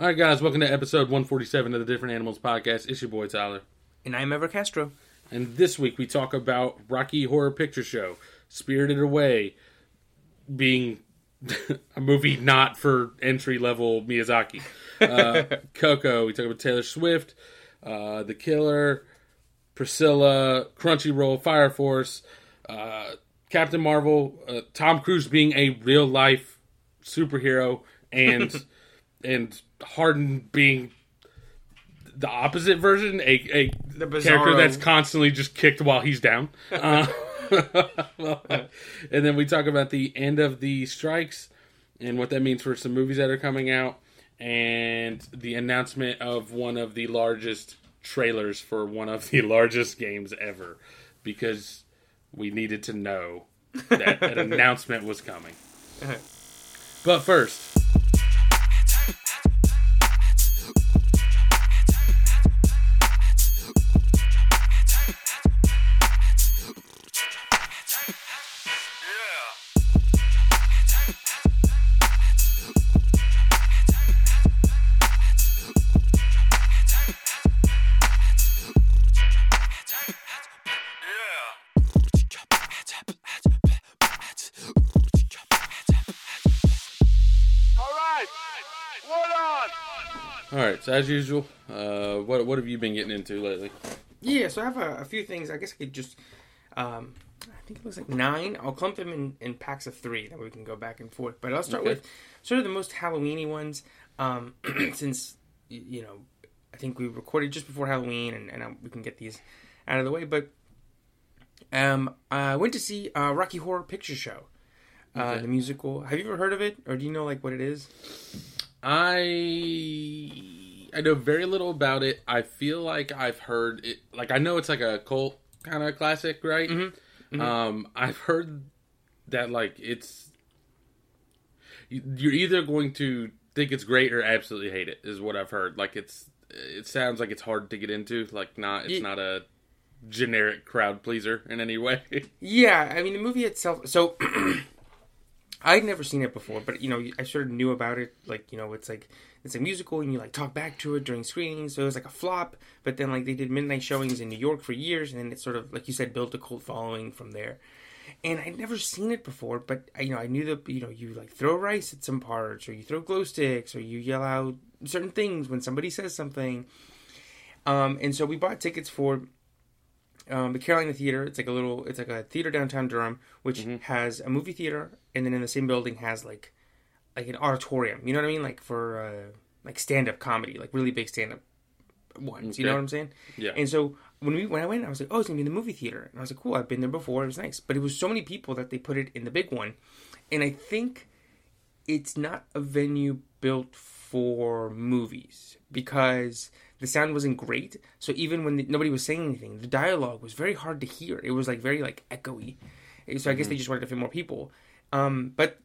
All right, guys, welcome to episode 147 of the Different Animals Podcast. It's your boy Tyler. And I'm Ever Castro. And this week we talk about Rocky Horror Picture Show, Spirited Away, being a movie not for entry level Miyazaki. Uh, Coco, we talk about Taylor Swift, uh, The Killer, Priscilla, Crunchyroll, Fire Force, uh, Captain Marvel, uh, Tom Cruise being a real life superhero, and and Harden being the opposite version, a, a The character that's constantly just kicked while he's down. Uh, and then we talk about the end of the strikes and what that means for some movies that are coming out, and the announcement of one of the largest trailers for one of the largest games ever, because we needed to know that an announcement was coming. But first. So as usual, uh, what what have you been getting into lately? Yeah, so I have a, a few things. I guess I could just, um, I think it looks like nine. I'll clump them in, in packs of three, that we can go back and forth. But I'll start Okay. with sort of the most Halloweeny ones, um, since y- you know, I think we recorded just before Halloween, and, and uh, we can get these out of the way. But um, I went to see uh, Rocky Horror Picture Show, uh, Okay. the musical. Have you ever heard of it, or do you know like what it is? I I know very little about it. I feel like I've heard it. Like I know it's like a cult kind of classic, right? Mhm. Um, I've heard that like it's you- you're either going to think it's great or absolutely hate it. Is what I've heard. Like it's it sounds like it's hard to get into. Like not it's not a generic crowd pleaser in any way. Yeah, I mean the movie itself. So I'd never seen it before, but you know I sort of knew about it. Like you know it's like it's a musical and you like talk back to it during screenings. So it was like a flop. But then like they did midnight showings in New York for years, and then it sort of like you said built a cult following from there. And I'd never seen it before, but I- you know I knew that you know you like throw rice at some parts, or you throw glow sticks, or you yell out certain things when somebody says something. Um, and so we bought tickets for um, the Carolina Theater. It's like a little, it's like a theater downtown Durham, which has a movie theater, and then in the same building has like, like an auditorium. You know what I mean? Like for uh, like stand up comedy, like really big stand up ones. You know what I'm saying? Yeah. And so when we when I went, I was like, oh, it's gonna be in the movie theater, and I was like, cool. I've been there before. It was nice, but it was so many people that they put it in the big one, and I think it's not a venue built for movies because the sound wasn't great. So even when nobody was saying anything, the dialogue was very hard to hear. It was like very like echoey. So I guess they just wanted to fit more people. Um, but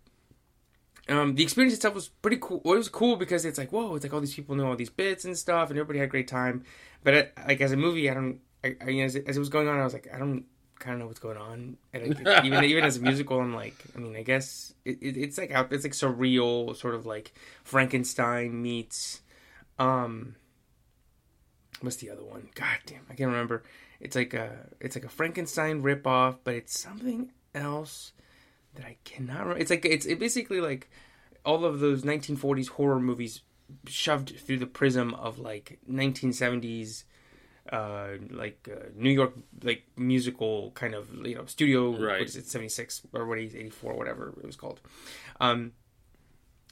um, the experience itself was pretty cool. Well, it was cool because it's like whoa, it's like all these people know all these bits and stuff, and everybody had a great time. But it, like as a movie, I don't. I, I as, it, as it was going on, I was like, I don't kind of know what's going on. And like, even even as a musical, I'm like, I mean, I guess it, it, it's like out. It's like surreal, sort of like Frankenstein meets. Um, what's the other one? God damn, I can't remember. It's like a it's like a Frankenstein ripoff, but it's something else that I cannot remember. It's like it's it basically like all of those 1940s horror movies shoved through the prism of like 1970s uh like uh, New York like musical kind of you know studio Right. what is it 76 or what is 84 whatever it was called um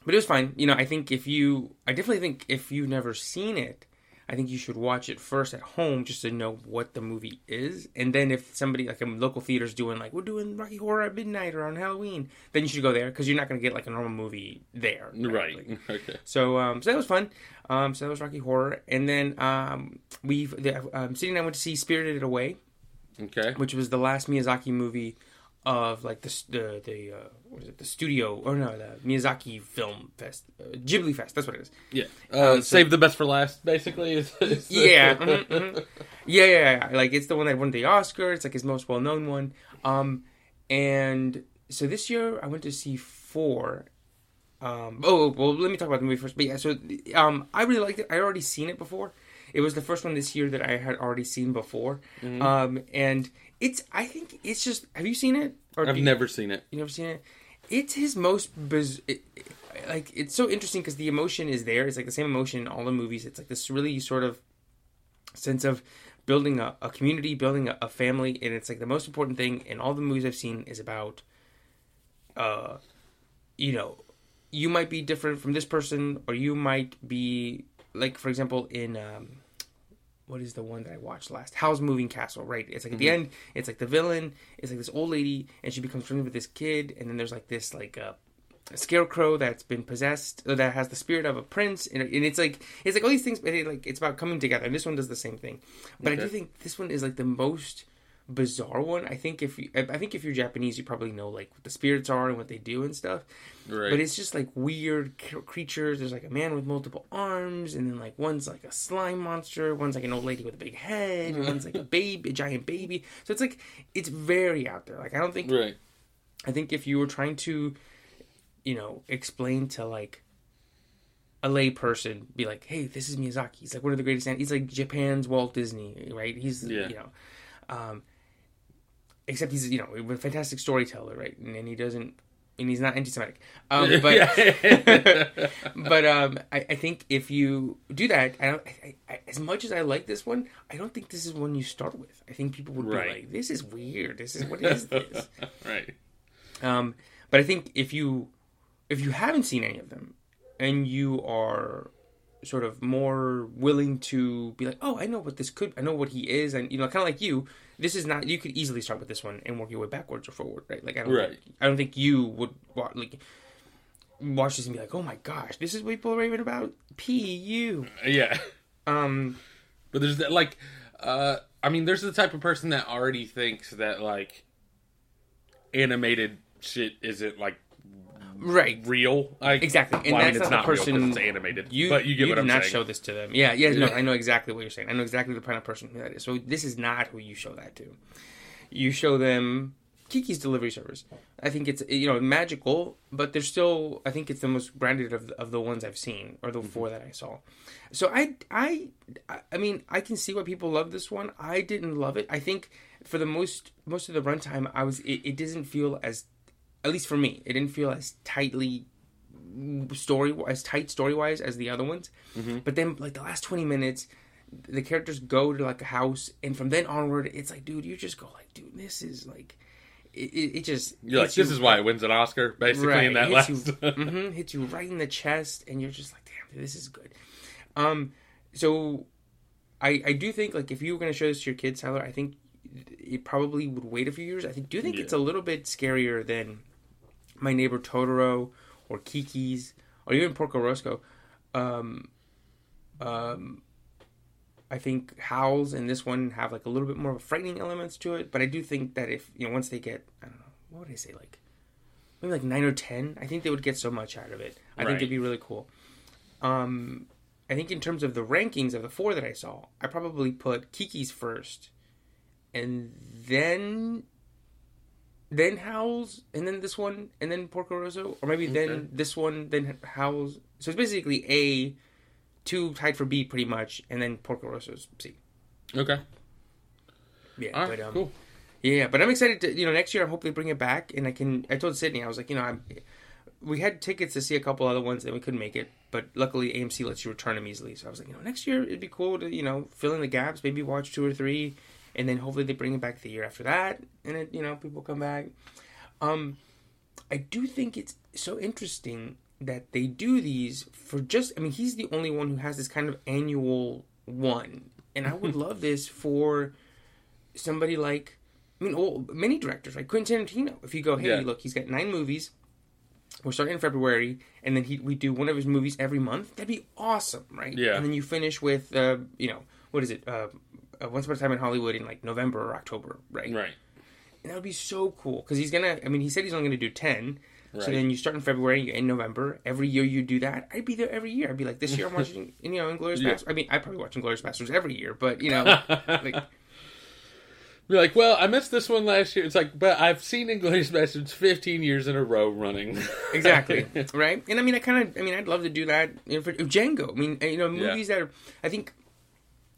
but it was fine you know I think if you I definitely think if you've never seen it I think you should watch it first at home just to know what the movie is, and then if somebody like a local theater's doing like we're doing Rocky Horror at midnight or on Halloween, then you should go there because you're not going to get like a normal movie there. right. Okay. so, um, so that was fun. Um, so that was Rocky Horror, and then um, we've the, um, City and I went to see Spirited Away, Okay. which was the last Miyazaki movie of like the the the uh, what is it the studio or no the Miyazaki Film Fest uh, Ghibli Fest that's what it is. Yeah. Uh, Um, so- save the best for last, basically. is- is the- yeah, mhm, mhm. yeah, yeah, yeah. Like it's the one that won the Oscar. It's like his most well known one. Um, and so this year I went to see four, Um, oh well, let me talk about the movie first. But yeah, so um, I really liked it. I already seen it before. It was the first one this year that I had already seen before. Mm-hmm. Um, and it's I think it's just have you seen it or I've you- never seen it. you never seen it? It's his most biz- it, it- like it's so interesting because the emotion is there. It's like the same emotion in all the movies. It's like this really sort of sense of building a, a community, building a, a family, and it's like the most important thing in all the movies I've seen is about, uh, you know, you might be different from this person, or you might be like, for example, in um, what is the one that I watched last? Howl's Moving Castle, right? It's like at the end, it's like the villain it's like this old lady, and she becomes friends with this kid, and then there's like this like uh, a scarecrow that's been possessed, or that has the spirit of a prince, and, and it's like it's like all these things, but it, like it's about coming together. And this one does the same thing, but I do think this one is like the most bizarre one. I think if you, I think if you're Japanese, you probably know like what the spirits are and what they do and stuff. Right. But it's just like weird creatures. There's like a man with multiple arms, and then like one's like a slime monster, one's like an old lady with a big head, and one's like a baby, a giant baby. So it's like it's very out there. Like I don't think right. I think if you were trying to, you know, explain to like a lay person, be like, "Hey, this is Miyazaki. He's like one of the greatest. He's like Japan's Walt Disney, right? He's Yeah. you know, um, except he's you know a fantastic storyteller, right? And, and he doesn't, and he's not anti-Semitic. Um, but but um, I, I think if you do that, I don't. I, I, as much as I like this one, I don't think this is one you start with. I think people would Right. be like, "This is weird. This is what is this?" right. Um, but I think if you if you haven't seen any of them and you are sort of more willing to be like, oh, I know what this could, I know what he is, and you know, kind of like you, this is not. You could easily start with this one and work your way backwards or forward, right? Like I don't, Right. think, I don't think you would like watch this and be like, oh my gosh, this is what people are raving about. P U. Yeah. Um, But there's that like uh I mean there's the type of person that already thinks that like animated shit isn't like right. real. Like Exactly, and well, I that's mean, it's not the not, real person- it's animated. You, but you get what did I'm not saying. show this to them. Yeah, yeah, no, I know exactly what you're saying. I know exactly the kind of person who that is. So this is not who you show that to. You show them Kiki's delivery service. I think it's you know magical, but there's still I think it's the most branded of the, of the ones I've seen or the Mm-hmm. four that I saw. So I I I mean I can see why people love this one. I didn't love it. I think for the most most of the runtime I was it, it doesn't feel as at least for me it didn't feel as tightly story as tight story wise as the other ones. Mm-hmm. But then like the last twenty minutes, the characters go to like a house, and from then onward, it's like, dude, you just go like, dude, this is like, it, it, it just You're like, this you- is why it wins an Oscar, basically, right, in that hits last. you, mhm, hits you right in the chest, and you're just like, damn, dude, this is good. Um, so I I do think like if you were gonna show this to your kids, Tyler, I think it probably would wait a few years. I think do think Yeah. it's a little bit scarier than My Neighbor Totoro or Kiki's or even Porco Rosso. Um, um, I think Howls and this one have like a little bit more of a frightening elements to it, but I do think that if you know once they get I don't know what would I say like maybe like nine or ten, I think they would get so much out of it. I think it'd be really cool. Um, I think in terms of the rankings of the four that I saw, I probably put Kiki's first, and then then Howls, and then this one, and then Porco Rosso, or maybe Okay. then this one, then Howls. So it's basically A, two tied for B pretty much, and then Porco Rosso's C. okay. Yeah, All right. but um, cool. yeah, but I'm excited to you know next year I hope they bring it back and I can. I told Sydney I was like you know I'm. We had tickets to see a couple other ones and we couldn't make it, but luckily AMC lets you return them easily. So I was like, you know, next year it'd be cool to you know fill in the gaps, maybe watch two or three, and then hopefully they bring it back the year after that, and it you know people come back. Um, I do think it's so interesting that they do these for just. I mean, he's the only one who has this kind of annual one, and I would love this for somebody like. I mean, well, many directors, like Quentin Tarantino. If you go, hey, Yeah. look, he's got nine movies. We're starting in February, and then he we do one of his movies every month. That'd be awesome, right? Yeah. And then you finish with, uh, you know, what is it? Uh, uh, Uh, Once Upon a Time in Hollywood in like November or October, right? Right. And that would be so cool because he's gonna. I mean, he said he's only gonna do ten. Right. So then you start in February, you end November. Every year you do that. I'd be there every year. I'd be like, this year I'm watching, you know, Inglorious Yeah. Bastards. I mean, I probably watch Inglourious Basterds every year, but you know, like, Be like, well, I missed this one last year. It's like, but I've seen Inglourious Basterds 15 years in a row running. exactly right and i mean i kind of i mean i'd love to do that you know, for django i mean uh, you know movies that are i think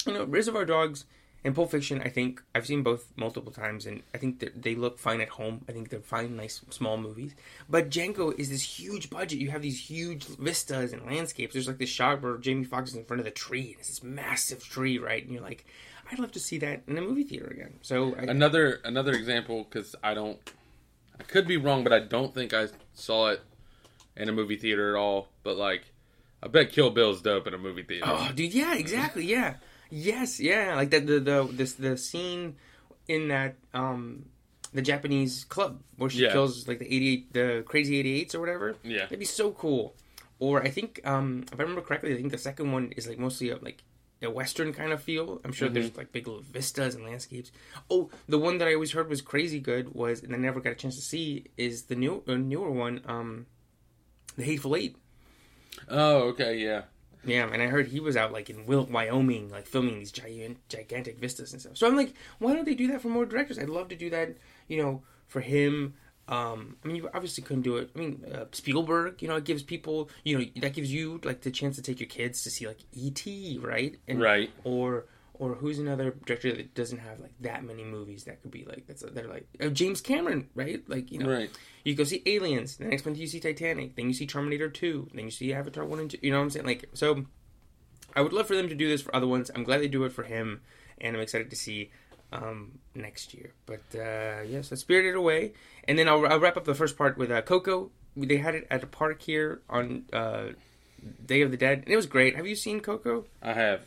you know reservoir dogs and pulp fiction i think i've seen both multiple times and i think they look fine at home. I think they're fine nice small movies. But django is this huge budget. You have these huge vistas and landscapes. There's like this shot where jamie foxx is in front of the tree and it's this massive tree right? And you're like i'd love to see that in a movie theater again. So I, another another example because I don't, I could be wrong, but I don't think I saw it in a movie theater at all. But like, I bet Kill Bill's dope in a movie theater. Oh, dude, yeah, exactly, yeah, yes, yeah, like that the the this the scene in that um the Japanese club where she Yeah. kills like the eighty eight the crazy eighty eights or whatever. Yeah. that'd be so cool. Or I think um if I remember correctly, I think the second one is like mostly a, like a western kind of feel. I'm sure there's like big little vistas and landscapes. Oh, the one that I always heard was crazy good was and I never got a chance to see is the new uh, newer one um the Hateful Eight. Oh, okay, yeah. Yeah, and I heard he was out like in Wyoming, like filming these giant, gigantic vistas and stuff. So I'm like, why don't they do that for more directors? I'd love to do that, you know, for him. Um, I mean, you obviously couldn't do it. I mean, uh, Spielberg, you know, it gives people, you know, that gives you like the chance to take your kids to see like E.T. right? And, Right. Or or who's another director that doesn't have like that many movies that could be like that's they're like uh, James Cameron, right? Like you know, Right. you go see Aliens. The next one you see Titanic. Then you see Terminator Two. Then you see Avatar One and Two. You know what I'm saying? Like so, I would love for them to do this for other ones. I'm glad they do it for him, and I'm excited to see um, next year. But uh, yes, let's Spirited Away, and then I'll, I'll wrap up the first part with uh, Coco. They had it at a park here on uh, Day of the Dead, and it was great. Have you seen Coco? I have.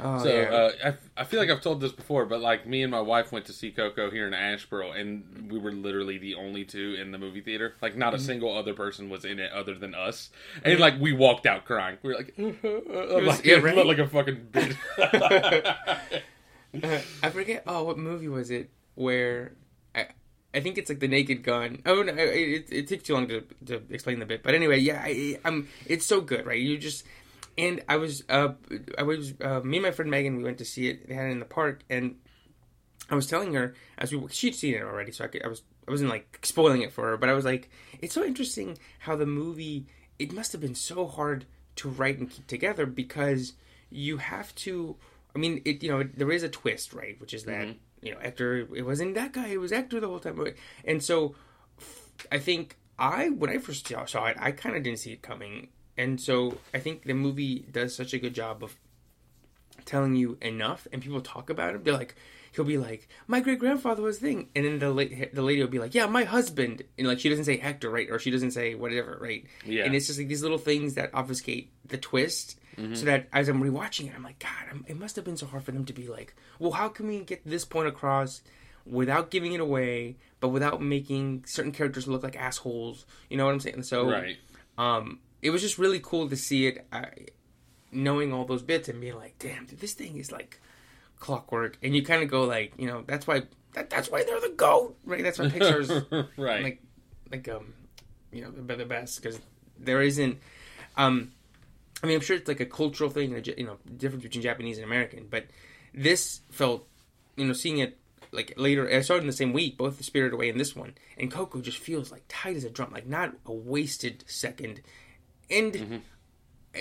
Oh, So uh, I, I feel like I've told this before, but like me and my wife went to see Coco here in Asheboro, and we were literally the only two in the movie theater. Like not a Mm-hmm. single other person was in it other than us, and like we walked out crying. We were like, like yeah, it right? like a fucking bitch. I forget. Oh, what movie was it? Where I, I think it's like the Naked Gun. Oh no, it, it takes too long to, to explain the bit. But anyway, yeah, I, I'm. It's so good, right? You just and I was, uh, I was, uh, me and my friend Megan, we went to see it. They had it in the park, and I was telling her as we she'd seen it already, so I could, I was, I wasn't like spoiling it for her, but I was like, it's so interesting how the movie. It must have been so hard to write and keep together because you have to. I mean, it you know there is a twist, right? Which is that you know Hector it wasn't that guy; it was Hector the whole time. And so, I think I when I first saw it, I kind of didn't see it coming, and so I think the movie does such a good job of telling you enough, and people talk about him. They're like, he'll be like, "My great grandfather was thing," and then the la- the lady will be like, "Yeah, my husband," and like she doesn't say Hector, right, or she doesn't say whatever, right? Yeah. And it's just like these little things that obfuscate the twist. So that as I'm rewatching it, I'm like, God, I'm, it must have been so hard for them to be like, well, how can we get this point across without giving it away, but without making certain characters look like assholes? You know what I'm saying? So, right. um, it was just really cool to see it, I, knowing all those bits and being like, damn, dude, this thing is like clockwork. And you kind of go like, you know, that's why that, that's why they're the goat, right? That's why Pixar's right. like like um you know they're the best because there isn't um I mean I'm sure it's like a cultural thing you know difference between Japanese and American but this felt you know seeing it like later I saw it in the same week both the Spirited Away and this one and Coco just feels like tight as a drum like not a wasted second and Mm-hmm.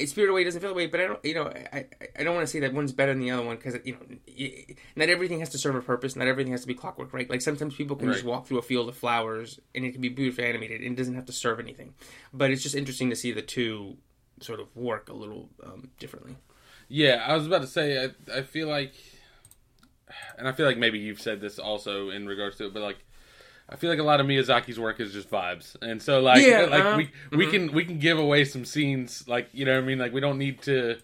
Spirited Away doesn't feel that way, but I don't, you know, I, I- don't want to say that one's better than the other one because you know, not everything has to serve a purpose. Not everything has to be clockwork, right? Like sometimes people can just walk through a field of flowers and it can be beautifully animated and it doesn't have to serve anything. But it's just interesting to see the two sort of work a little um, differently. Yeah, I was about to say. I, I feel like, and I feel like maybe you've said this also in regards to it, but like, I feel like a lot of Miyazaki's work is just vibes, and so like, Yeah, like uh-huh. we we can we can give away some scenes, like you know what I mean. Like we don't need to.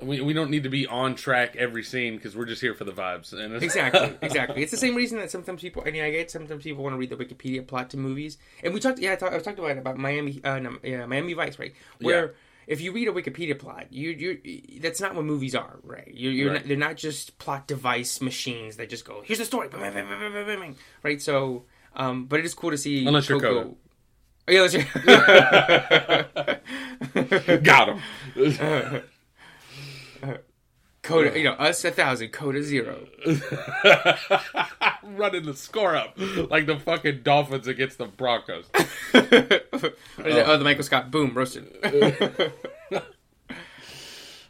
We, we don't need to be on track every scene because we're just here for the vibes. And Exactly, exactly. It's the same reason that sometimes people, I mean, I get sometimes people want to read the Wikipedia plot to movies, and we talked, yeah, I, talked, I talked about it about Miami, uh, no, yeah, Miami Vice, right? Where Yeah. If you read a Wikipedia plot, you you that's not what movies are, right? You're, you're Right. Not, they're not just plot device machines that just go, here's the story, bang, bang, bang, bang, bang, bang, bang," right? So, um, but it is cool to see Unless you're Coco. Oh, yeah, unless you're Got him. Coda, you know, us a thousand, Coda zero. Running the score up like the fucking Dolphins against the Broncos. It? Oh, the Michael Scott, boom, roasted.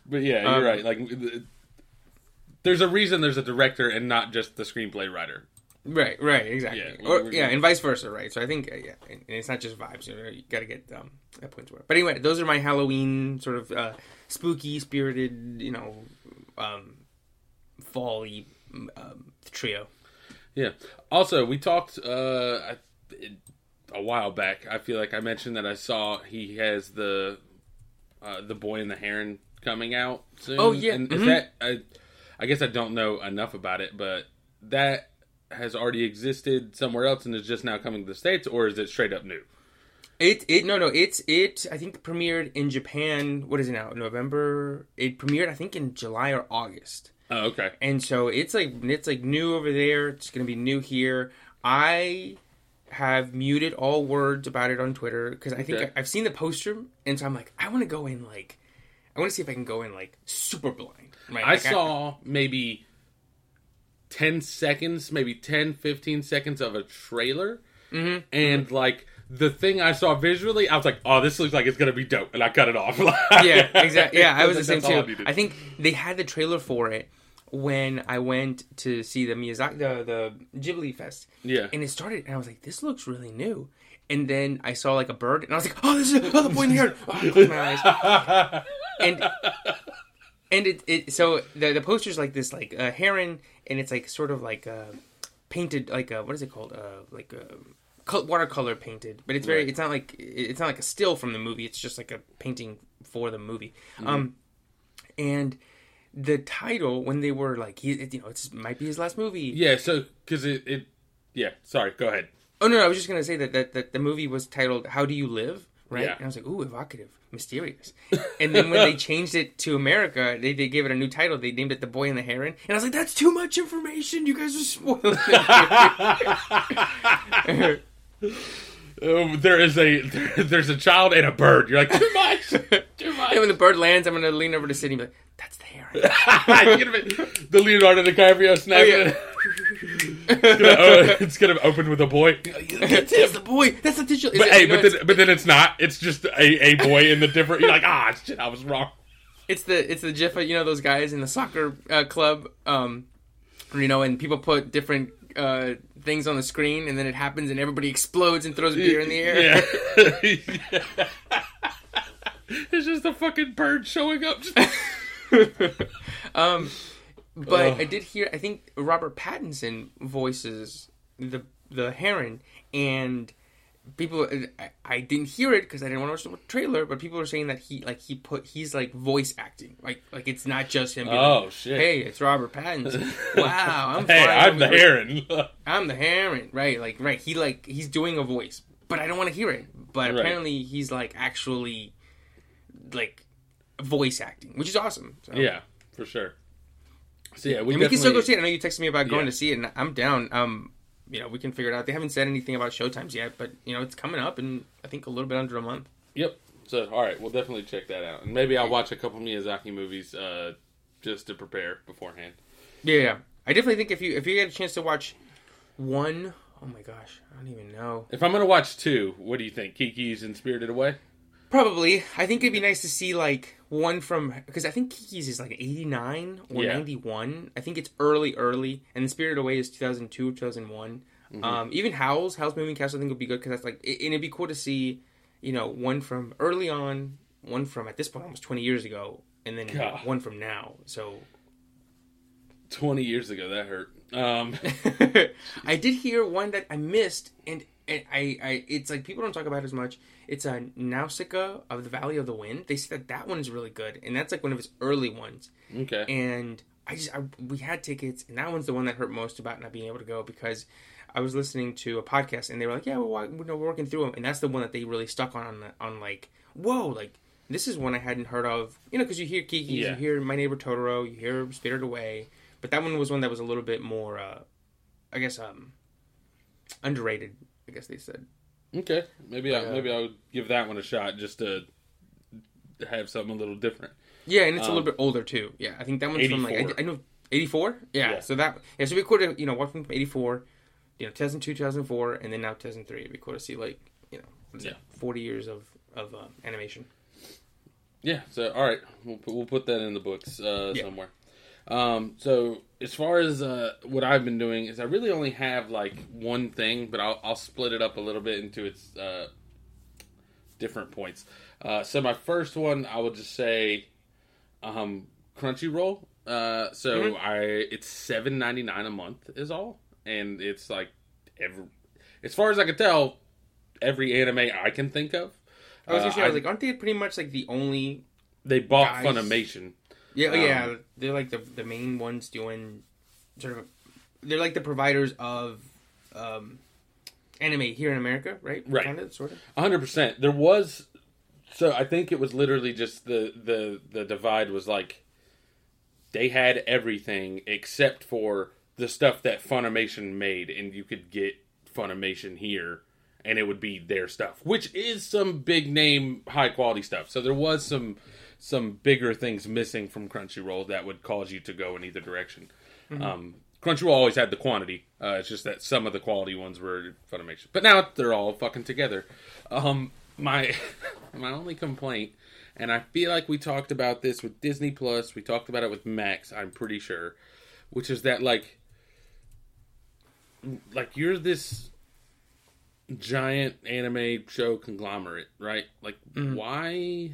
But yeah, you're Um, right. Like, there's a reason there's a director and not just the screenplay writer. right, right, exactly. Yeah, or, yeah, and vice versa, right? So I think, uh, yeah, and, and it's not just vibes. You, know, you got to get um, that point to work. But anyway, those are my Halloween sort of uh, spooky, spirited, you know, um, fall-y um, trio. Yeah. Also, we talked uh, I- a while back. I feel like I mentioned that I saw he has the uh, the boy and the heron coming out soon. Oh, yeah. And is Mhm. that I, I guess I don't know enough about it, but that has already existed somewhere else and is just now coming to the states, or is it straight up new? It it no no it's it I think premiered in Japan. What is it now? November. It premiered I think in July or August. Oh, okay. and so it's like it's like new over there it's gonna be new here i have muted all words about it on twitter because i think Okay. I, have seen the poster and so i'm like i want to go in like i want to see if i can go in like super blind right I Like, saw maybe 10 seconds, maybe 10, 15 seconds of a trailer. Mm-hmm. And like the thing I saw visually, I was like, oh, this looks like it's going to be dope. And I cut it off. yeah exactly yeah i was the same all I too i think they had the trailer for it when i went to see the miyazaki the, the ghibli fest Yeah. and it started and i was like this looks really new and then I saw like a bird, and I was like, "Oh, this is oh, the boy in the hair." Oh, I closed my eyes. and and it, it so the the poster's like this like a heron and it's like sort of like uh painted like a what is it called uh like a col- watercolor painted but it's very Right. it's not like it's not like a still from the movie it's just like a painting for the movie um and the title when they were like he, it, you know it's might be his last movie yeah, so, because it, it, yeah, sorry, go ahead. oh no, no i was just gonna say that, that that the movie was titled how do you live right Yeah. and i was like ooh evocative mysterious and then when they changed it to america they, they gave it a new title they named it the boy and the heron and i was like that's too much information you guys are spoiling it Um, there is a, there, there's a child and a bird. You're like, too much, too much. and when the bird lands i'm gonna lean over to Sydney and be like that's the heron be- the Leonardo DiCaprio snap. Oh, yeah. it's, gonna, oh, it's gonna open with a boy. that's the boy that's the digital But it- hey, but then, but then it's not. It's just a, a boy in the different. You're like, ah, shit, I was wrong. It's the it's the gif you know those guys in the soccer uh, club, um, you know, and people put different uh, things on the screen, and then it happens, and everybody explodes and throws beer in the air. Yeah. it's just a fucking bird showing up. um, but Ugh. I did hear. I think Robert Pattinson voices the the heron, and people. I, didn't hear it because I didn't want to watch the trailer. But people are saying that he like he put he's like voice acting, like like it's not just him. being like, Oh shit! Hey, it's Robert Pattinson. Wow, I'm Hey, I'm the heron. I'm the heron, right? Like, right. He like he's doing a voice, but I don't want to hear it. But Right. apparently, he's like actually like voice acting, which is awesome. So. yeah, for sure. So yeah, we and we can still go see it. I know you texted me about going Yeah. to see it, and I'm down. Um, you know, we can figure it out. They haven't said anything about showtimes yet, but you know, it's coming up in I think a little bit under a month. Yep. So all right, we'll definitely check that out, and maybe I'll watch a couple Miyazaki movies uh, just to prepare beforehand. Yeah, yeah. I definitely think if you if you get a chance to watch one, oh my gosh, I don't even know. If I'm gonna watch two, what do you think? Kiki's and Spirited Away. Probably. I think it'd be nice to see like one from because I think Kiki's is like eighty nine or Yeah. ninety one. I think it's early, early, and Spirited Away is two thousand two, two thousand one. Mm-hmm. Um, even Howl's Howl's Moving Castle I think would be good because that's like it, and it'd be cool to see, you know, one from early on, one from at this point almost twenty years ago, and then God. one from now. So Twenty years ago, that hurt. Um, I did hear one that I missed, and, and I, I, it's like people don't talk about it as much. It's a Nausicaa of the Valley of the Wind. They said that that one is really good, and that's like one of his early ones. okay. And I just, I, we had tickets, and that one's the one that hurt most about not being able to go because I was listening to a podcast, and they were like, "Yeah, we're, wa- you know, we're working through them," and that's the one that they really stuck on, on, the, on like, whoa, like this is one I hadn't heard of, you know, because you hear Kiki, Yeah. you hear My Neighbor Totoro, you hear Spirited Away, but that one was one that was a little bit more, uh, I guess, um, underrated. I guess they said. Okay, maybe I Yeah. maybe I'll give that one a shot just to have something a little different. Yeah, and it's a Um, little bit older too. Yeah, I think that one's from like I, I know eighty four. Yeah, Yeah. so that yeah, so cool to you know watch from eighty four, you know, two thousand two, two thousand four, and then now two thousand three. It'd be cool to see like you know what's it, Yeah. forty years of of uh, animation. Yeah. So all right, we'll put, we'll put that in the books uh, Yeah. somewhere. Um, so as far as uh, what I've been doing is I really only have like one thing, but I'll, I'll split it up a little bit into its uh, different points. Uh, so my first one, I would just say um, Crunchyroll. Uh, so Mhm. I it's seven ninety nine a month is all, and it's like every as far as I can tell, every anime I can think of. I was Uh, gonna say, I was like, aren't they pretty much like the only? They bought Guys. Funimation. Yeah, oh, Um, yeah, they're like the the main ones doing sort of. They're like the providers of um, anime here in America, right? Right. Kind of, sort of. hundred percent. There was, so I think it was literally just the the the divide was like, they had everything except for the stuff that Funimation made, and you could get Funimation here, and it would be their stuff, which is some big name, high quality stuff. So there was some some bigger things missing from Crunchyroll that would cause you to go in either direction. Um, Crunchyroll always had the quantity. Uh, it's just that some of the quality ones were Funimation, but now they're all fucking together. Um, my my only complaint, and I feel like we talked about this with Disney Plus. We talked about it with Max. I'm pretty sure, which is that like, like you're this giant anime show conglomerate, right? Like, why?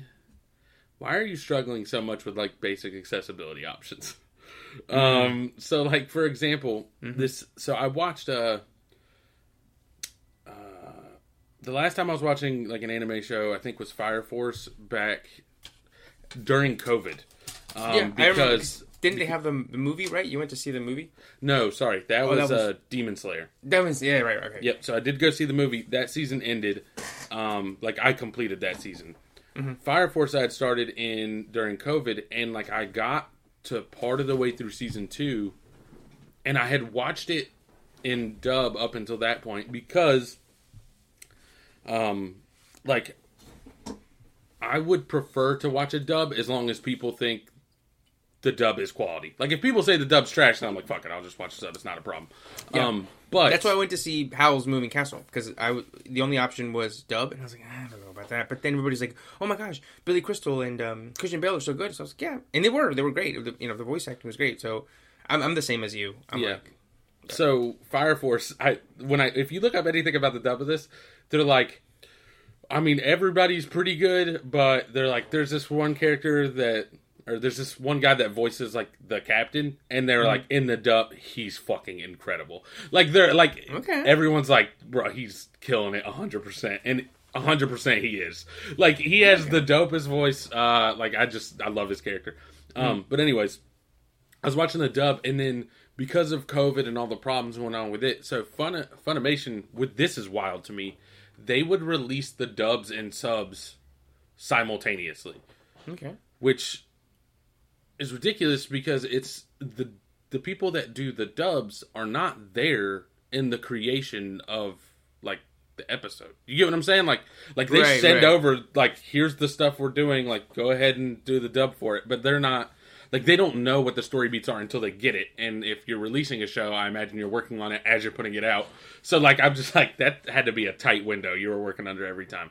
Why are you struggling so much with like basic accessibility options? Um, so like for example, this so I watched uh uh the last time I was watching like an anime show, I think was Fire Force back during COVID. Um, yeah, I remember. because Didn't they have the, the movie right? You went to see the movie. no, sorry, that Oh, was, that was- uh Demon Slayer. That was yeah, right, okay. Yep. So I did go see the movie. That season ended. Um, like I completed that season. Fire Force I had started in during COVID, and like I got to part of the way through season two, and I had watched it in dub up until that point because, um, like I would prefer to watch a dub as long as people think the dub is quality. Like if people say the dub's trash, then I'm like, fuck it, I'll just watch the dub. It's not a problem. Yeah. Um, but That's why I went to see Howl's Moving Castle because I w- the only option was dub, and I was like, I don't know about that. But then everybody's like, Oh my gosh, Billy Crystal and um, Christian Bale are so good. So I was like, Yeah, and they were, they were great. The, you know, the voice acting was great. So I'm, I'm the same as you. I'm Yeah. like, So Fire Force, I when I if you look up anything about the dub of this, they're like, I mean everybody's pretty good, but they're like there's this one character that or there's this one guy that voices like the captain, and they're like in the dub he's fucking incredible. Like they're like Okay. everyone's like bro he's killing it hundred percent and. Hundred percent, he is. Like he has the dopest voice. Uh, like I just I love his character. Um, but anyways, I was watching the dub, and then because of COVID and all the problems going on with it, so Fun Funimation with this is wild to me. They would release the dubs and subs simultaneously, okay, which is ridiculous because it's the the people that do the dubs are not there in the creation of like the episode. You get what I'm saying? Like like they Right, send right. over like here's the stuff we're doing, like go ahead and do the dub for it, but they're not like they don't know what the story beats are until they get it. And if you're releasing a show, I imagine you're working on it as you're putting it out. So like I'm just like that had to be a tight window you were working under every time.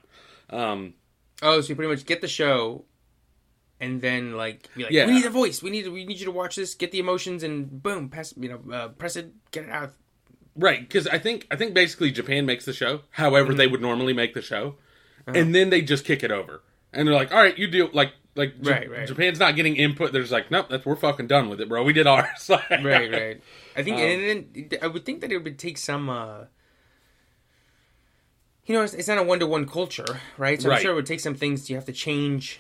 Um oh, so you pretty much get the show. And then, like, be like, Yeah. we need a voice. We need, we need you to watch this. Get the emotions, and boom, pass. You know, uh, press it, get it out. Right, because I think I think basically Japan makes the show, however Mm-hmm. they would normally make the show, Uh-huh. and then they just kick it over, and they're like, "All right, you do like like J- Right, right. Japan's not getting input. They're just like, nope, that's we're fucking done with it, bro. We did ours." Like- right, right. I think, Um, and then I would think that it would take some. uh You know, it's, it's not a one to one culture, right? So Right. I'm sure it would take some things you have to change.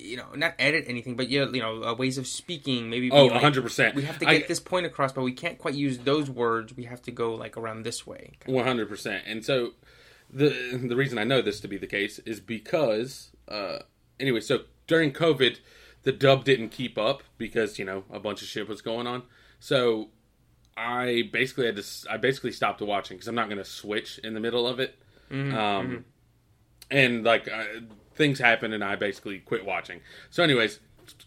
You know, not edit anything, but yeah, you know, uh, ways of speaking. Maybe. Oh, hundred percent. We have to get this point across, but we can't quite use those words. We have to go like around this way. One hundred percent. And so the the reason I know this to be the case is because uh anyway, so during COVID, the dub didn't keep up because, you know, a bunch of shit was going on. So I basically had to I basically stopped watching because I'm not going to switch in the middle of it. Mm-hmm, um and like I, things happened, and I basically quit watching. So, anyways,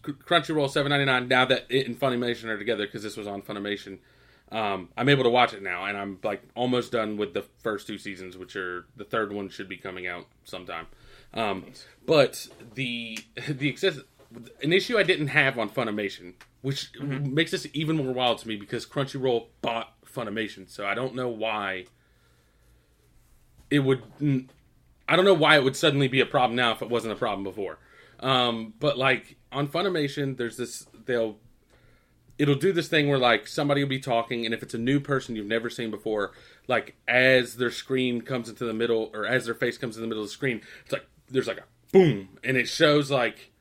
Crunchyroll seven ninety nine. Now that it and Funimation are together, because this was on Funimation, um, I'm able to watch it now, and I'm like almost done with the first two seasons, which are the third one should be coming out sometime. Um, but the the excess, an issue I didn't have on Funimation, which makes this even more wild to me because Crunchyroll bought Funimation, so I don't know why it would. I don't know why it would suddenly be a problem now if it wasn't a problem before. Um, but like on Funimation, there's this they'll it'll do this thing where like somebody will be talking and if it's a new person you've never seen before like as their screen comes into the middle or as their face comes in the middle of the screen it's like there's like a boom and it shows like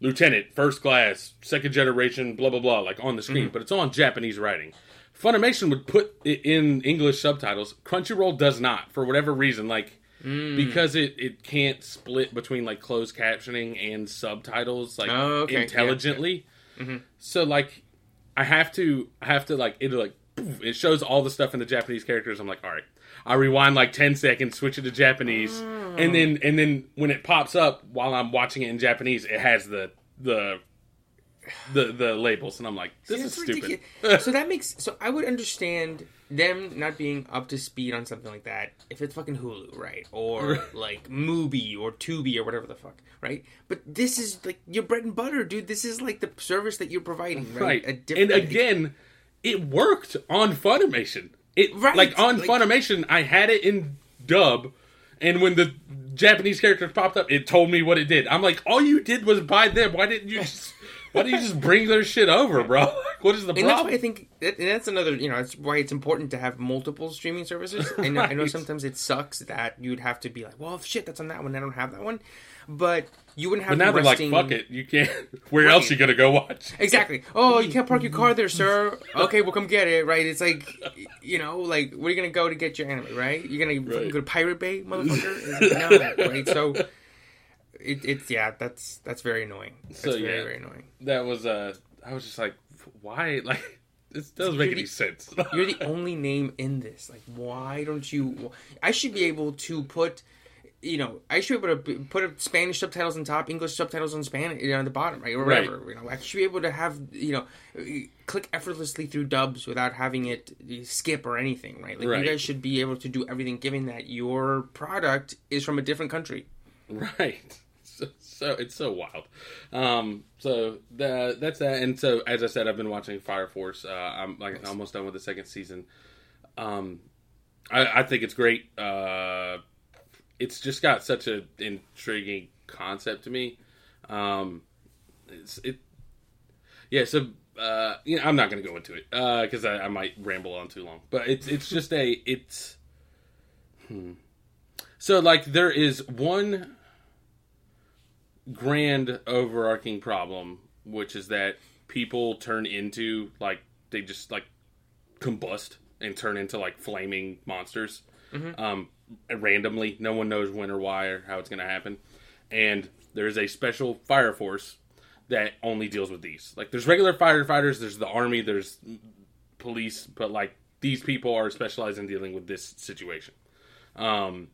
lieutenant first class second generation blah blah blah like on the screen but it's all in japanese writing. Funimation would put it in english subtitles. Crunchyroll does not for whatever reason like Mm. because it, it can't split between like closed captioning and subtitles like Oh, okay. Yeah, intelligently mm-hmm. so like I have to I have to like it like it shows all the stuff in the Japanese characters. I'm like, all right. I rewind like ten seconds, switch it to Japanese, mm. and then and then when it pops up while I'm watching it in Japanese, it has the the the the labels, and I'm like, this is stupid. so that makes so I would understand them not being up to speed on something like that if it's fucking Hulu, right? Or like Mubi or Tubi or whatever the fuck, right? But this is like your bread and butter, dude. This is like the service that you're providing, right? right? And again, it worked on Funimation. It Right, like on like- Funimation, I had it in dub, and when the Japanese characters popped up, it told me what it did. I'm like, all you did was buy them. Why didn't you? Just, why don't you just bring their shit over, bro? Like, what is the and that's why I think that, that's another you know that's why it's important to have multiple streaming services. And I know Right. sometimes it sucks that you'd have to be like, well, shit, that's on that one. I don't have that one, but you wouldn't have. But now the they're like, fuck it, you can't. Where Right. else you gonna go watch? Exactly. Oh, you can't park your car there, sir. Okay, well, come get it. Right? It's like, you know, like where are you gonna go to get your anime? Right? You're gonna Right. go to Pirate Bay, motherfucker? No, right? So, it, it's yeah, that's that's very annoying. That's So, very yeah. very annoying. That was uh, I was just like, why? Like, this doesn't make any You're sense. You're the only name in this. Like, why don't you? I should be able to put. You know, I should be able to put Spanish subtitles on top, English subtitles on Spanish you know, on the bottom, right, or Right. whatever. You know, I should be able to have you know, click effortlessly through dubs without having it skip or anything, right? Like Right. you guys should be able to do everything, given that your product is from a different country. Right. So, it's so wild. Um, so the, that's that. And so as I said, I've been watching Fire Force. Uh, I'm like almost done with the second season. Um, I, I think it's great. Uh, it's just got such an intriguing concept to me. Um, it's it. Yeah. So. Uh, you know, I'm not going to go into it because I, I might ramble on too long. But it's it's just a it's. Hmm. So like there is one grand overarching problem, which is that people turn into like they just like combust and turn into like flaming monsters um, randomly. No one knows when or why or how it's going to happen. And there's a special fire force that only deals with these. Like there's regular firefighters, there's the army, there's police, but like these people are specialized in dealing with this situation. Um,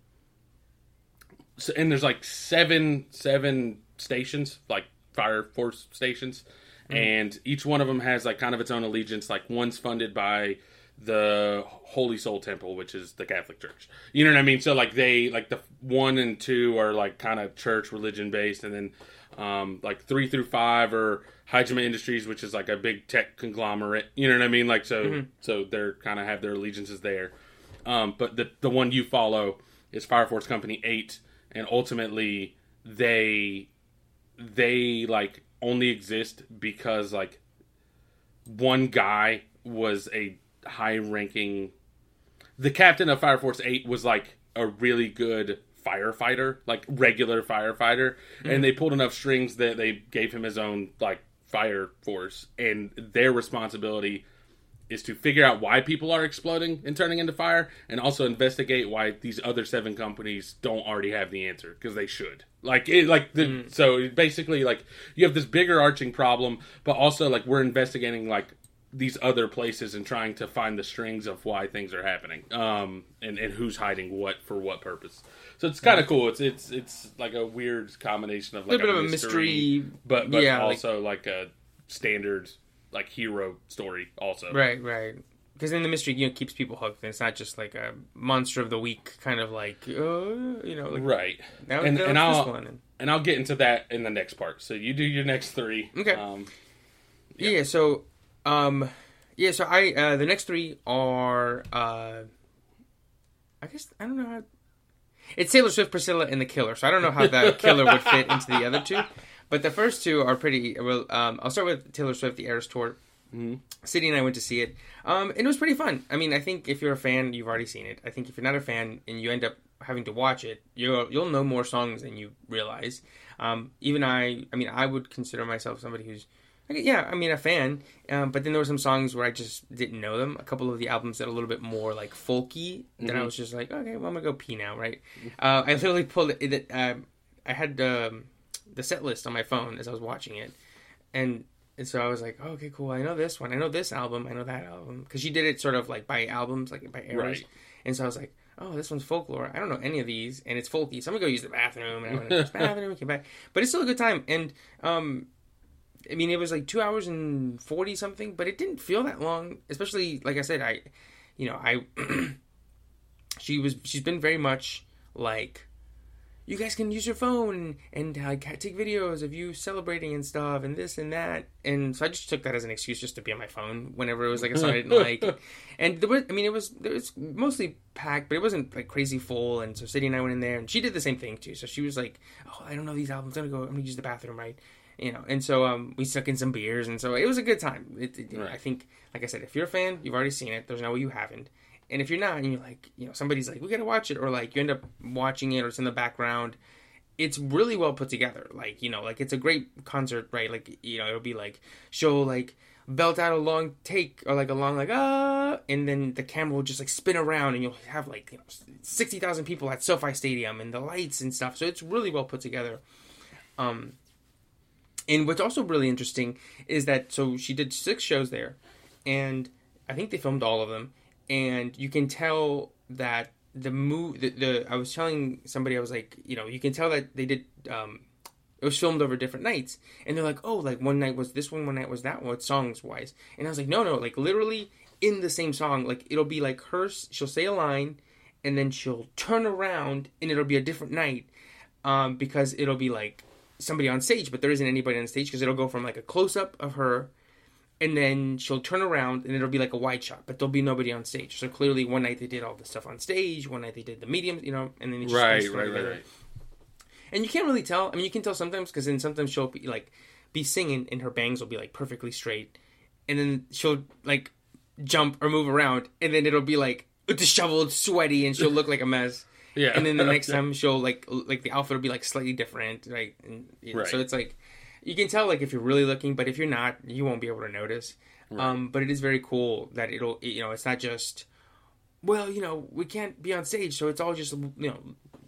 so, and there's like seven seven stations like fire force stations. And each one of them has like kind of its own allegiance. Like one's funded by the holy Sol temple which is the catholic church. You know what i mean? So like they like the one and two are like kind of church religion based. And then um like three through five are Haijima industries which is like a big tech conglomerate. You know what i mean? Like so so they're kind of have their allegiances there. Um, but the the one you follow is Fire Force Company Eight, and ultimately they they like only exist because like one guy was a high ranking. The captain of Fire Force Eight was like a really good firefighter, like regular firefighter, and mhm. they pulled enough strings that they gave him his own like fire force, and their responsibility is to figure out why people are exploding and turning into fire and also investigate why these other seven companies don't already have the answer because they should like it like the so basically like you have this bigger arching problem but also like we're investigating like these other places and trying to find the strings of why things are happening um and, and who's hiding what for what purpose so it's kind of cool it's it's it's like a weird combination of a like little bit of a mystery. but but yeah, like- also like, a standard like hero story also Right, right. Because then the mystery you know keeps people hooked. And it's not just like a monster of the week kind of like uh, you know like right now and- and I'll- this one. And, and i'll get into that in the next part so you do your next three Okay. um yeah. So um yeah so I uh the next three are uh I guess I don't know how it's Taylor Swift, Priscilla, and the Killer. So I don't know how the Killer would fit into the other two, but the first two are pretty. Well, um, I'll start with Taylor Swift, the Eras Tour. Mhm. City and I went to see it, um, and it was pretty fun. I mean, I think if you're a fan, you've already seen it. I think if you're not a fan and you end up having to watch it, you'll you'll know more songs than you realize. Um, even I, I mean, I would consider myself somebody who's, yeah, I mean, a fan. Um, but then there were some songs where I just didn't know them. A couple of the albums that are a little bit more like folky. That I Mhm. was just like, okay, well, I'm gonna go pee now, right? Uh, I literally pulled it. it uh, I had um, the set list on my phone as I was watching it, and and so I was like, oh, okay, cool. I know this one. I know this album. I know that album because she did it sort of like by albums, like by eras. Right. And so I was like, oh, this one's folklore. I don't know any of these, and it's folky. So I'm gonna go use the bathroom, and I went to the bathroom, and came back. But it's still a good time, and um, I mean, it was like two hours and forty something, but it didn't feel that long. Especially, like I said, I, you know, I, she was, she's been very much like, you guys can use your phone and like take videos of you celebrating and stuff and this and that. And so I just took that as an excuse just to be on my phone whenever it was like a song I didn't like. And there was, I mean, it was it was mostly packed, but it wasn't like crazy full. And so Sadie and I went in there, and she did the same thing too. So she was like, "Oh, I don't know these albums. I'm gonna go. I'm gonna use the bathroom, right?" You know. And so um, we stuck in some beers, and so it was a good time. It, it- Right. I think, like I said, if you're a fan, you've already seen it. There's no way you haven't. And if you're not, and you're like, you know, somebody's like, we gotta watch it, or like you end up watching it, or it's in the background. It's really well put together. Like you know, like it's a great concert, right? Like you know, it'll be like show like belt out a long take or like a long like ah, and then the camera will just like spin around, and you'll have like you know sixty thousand people at SoFi Stadium and the lights and stuff. So it's really well put together. Um, and what's also really interesting is that so she did six shows there, and I think they filmed all of them, and you can tell that the move the, the I was telling somebody I was like you know you can tell that they did um it was filmed over different nights. And they're like oh like one night was this one one night was that one songs wise and I was like no no like literally in the same song like it'll be like her she'll say a line and then she'll turn around and it'll be a different night um because it'll be like somebody on stage but there isn't anybody on stage because it'll go from like a close up of her and then she'll turn around and it'll be like a wide shot, but there'll be nobody on stage. So clearly, one night they did all the stuff on stage, one night they did the mediums, you know, and then it just right right right right And you can't really tell. I mean, you can tell sometimes because then sometimes she'll be like be singing and her bangs will be like perfectly straight, and then she'll like jump or move around, and then it'll be like disheveled, sweaty, and she'll look like a mess. yeah And then the next time she'll like like the outfit will be like slightly different, right? And you know, Right. so it's like you can tell like if you're really looking, but if you're not, you won't be able to notice. Um, but it is very cool that it'll you know it's not just well you know we can't be on stage, so it's all just you know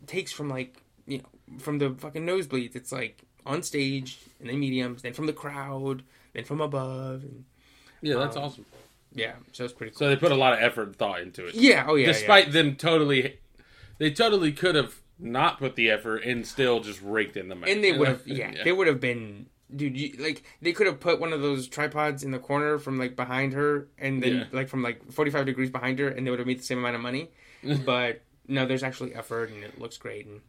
takes from like you know from the fucking nosebleeds. It's like on stage and then mediums, then from the crowd, then from above, and yeah that's Um, awesome yeah, so it's pretty cool. so they put a lot of effort and thought into it yeah, oh yeah, yeah. despite them totally they totally could have not put the effort and still just raked in the mess. and they would have yeah, they would have been dude you, like they could have put one of those tripods in the corner from like behind her and then Yeah. like from like 45 degrees behind her and they would have made the same amount of money but no there's actually effort and it looks great and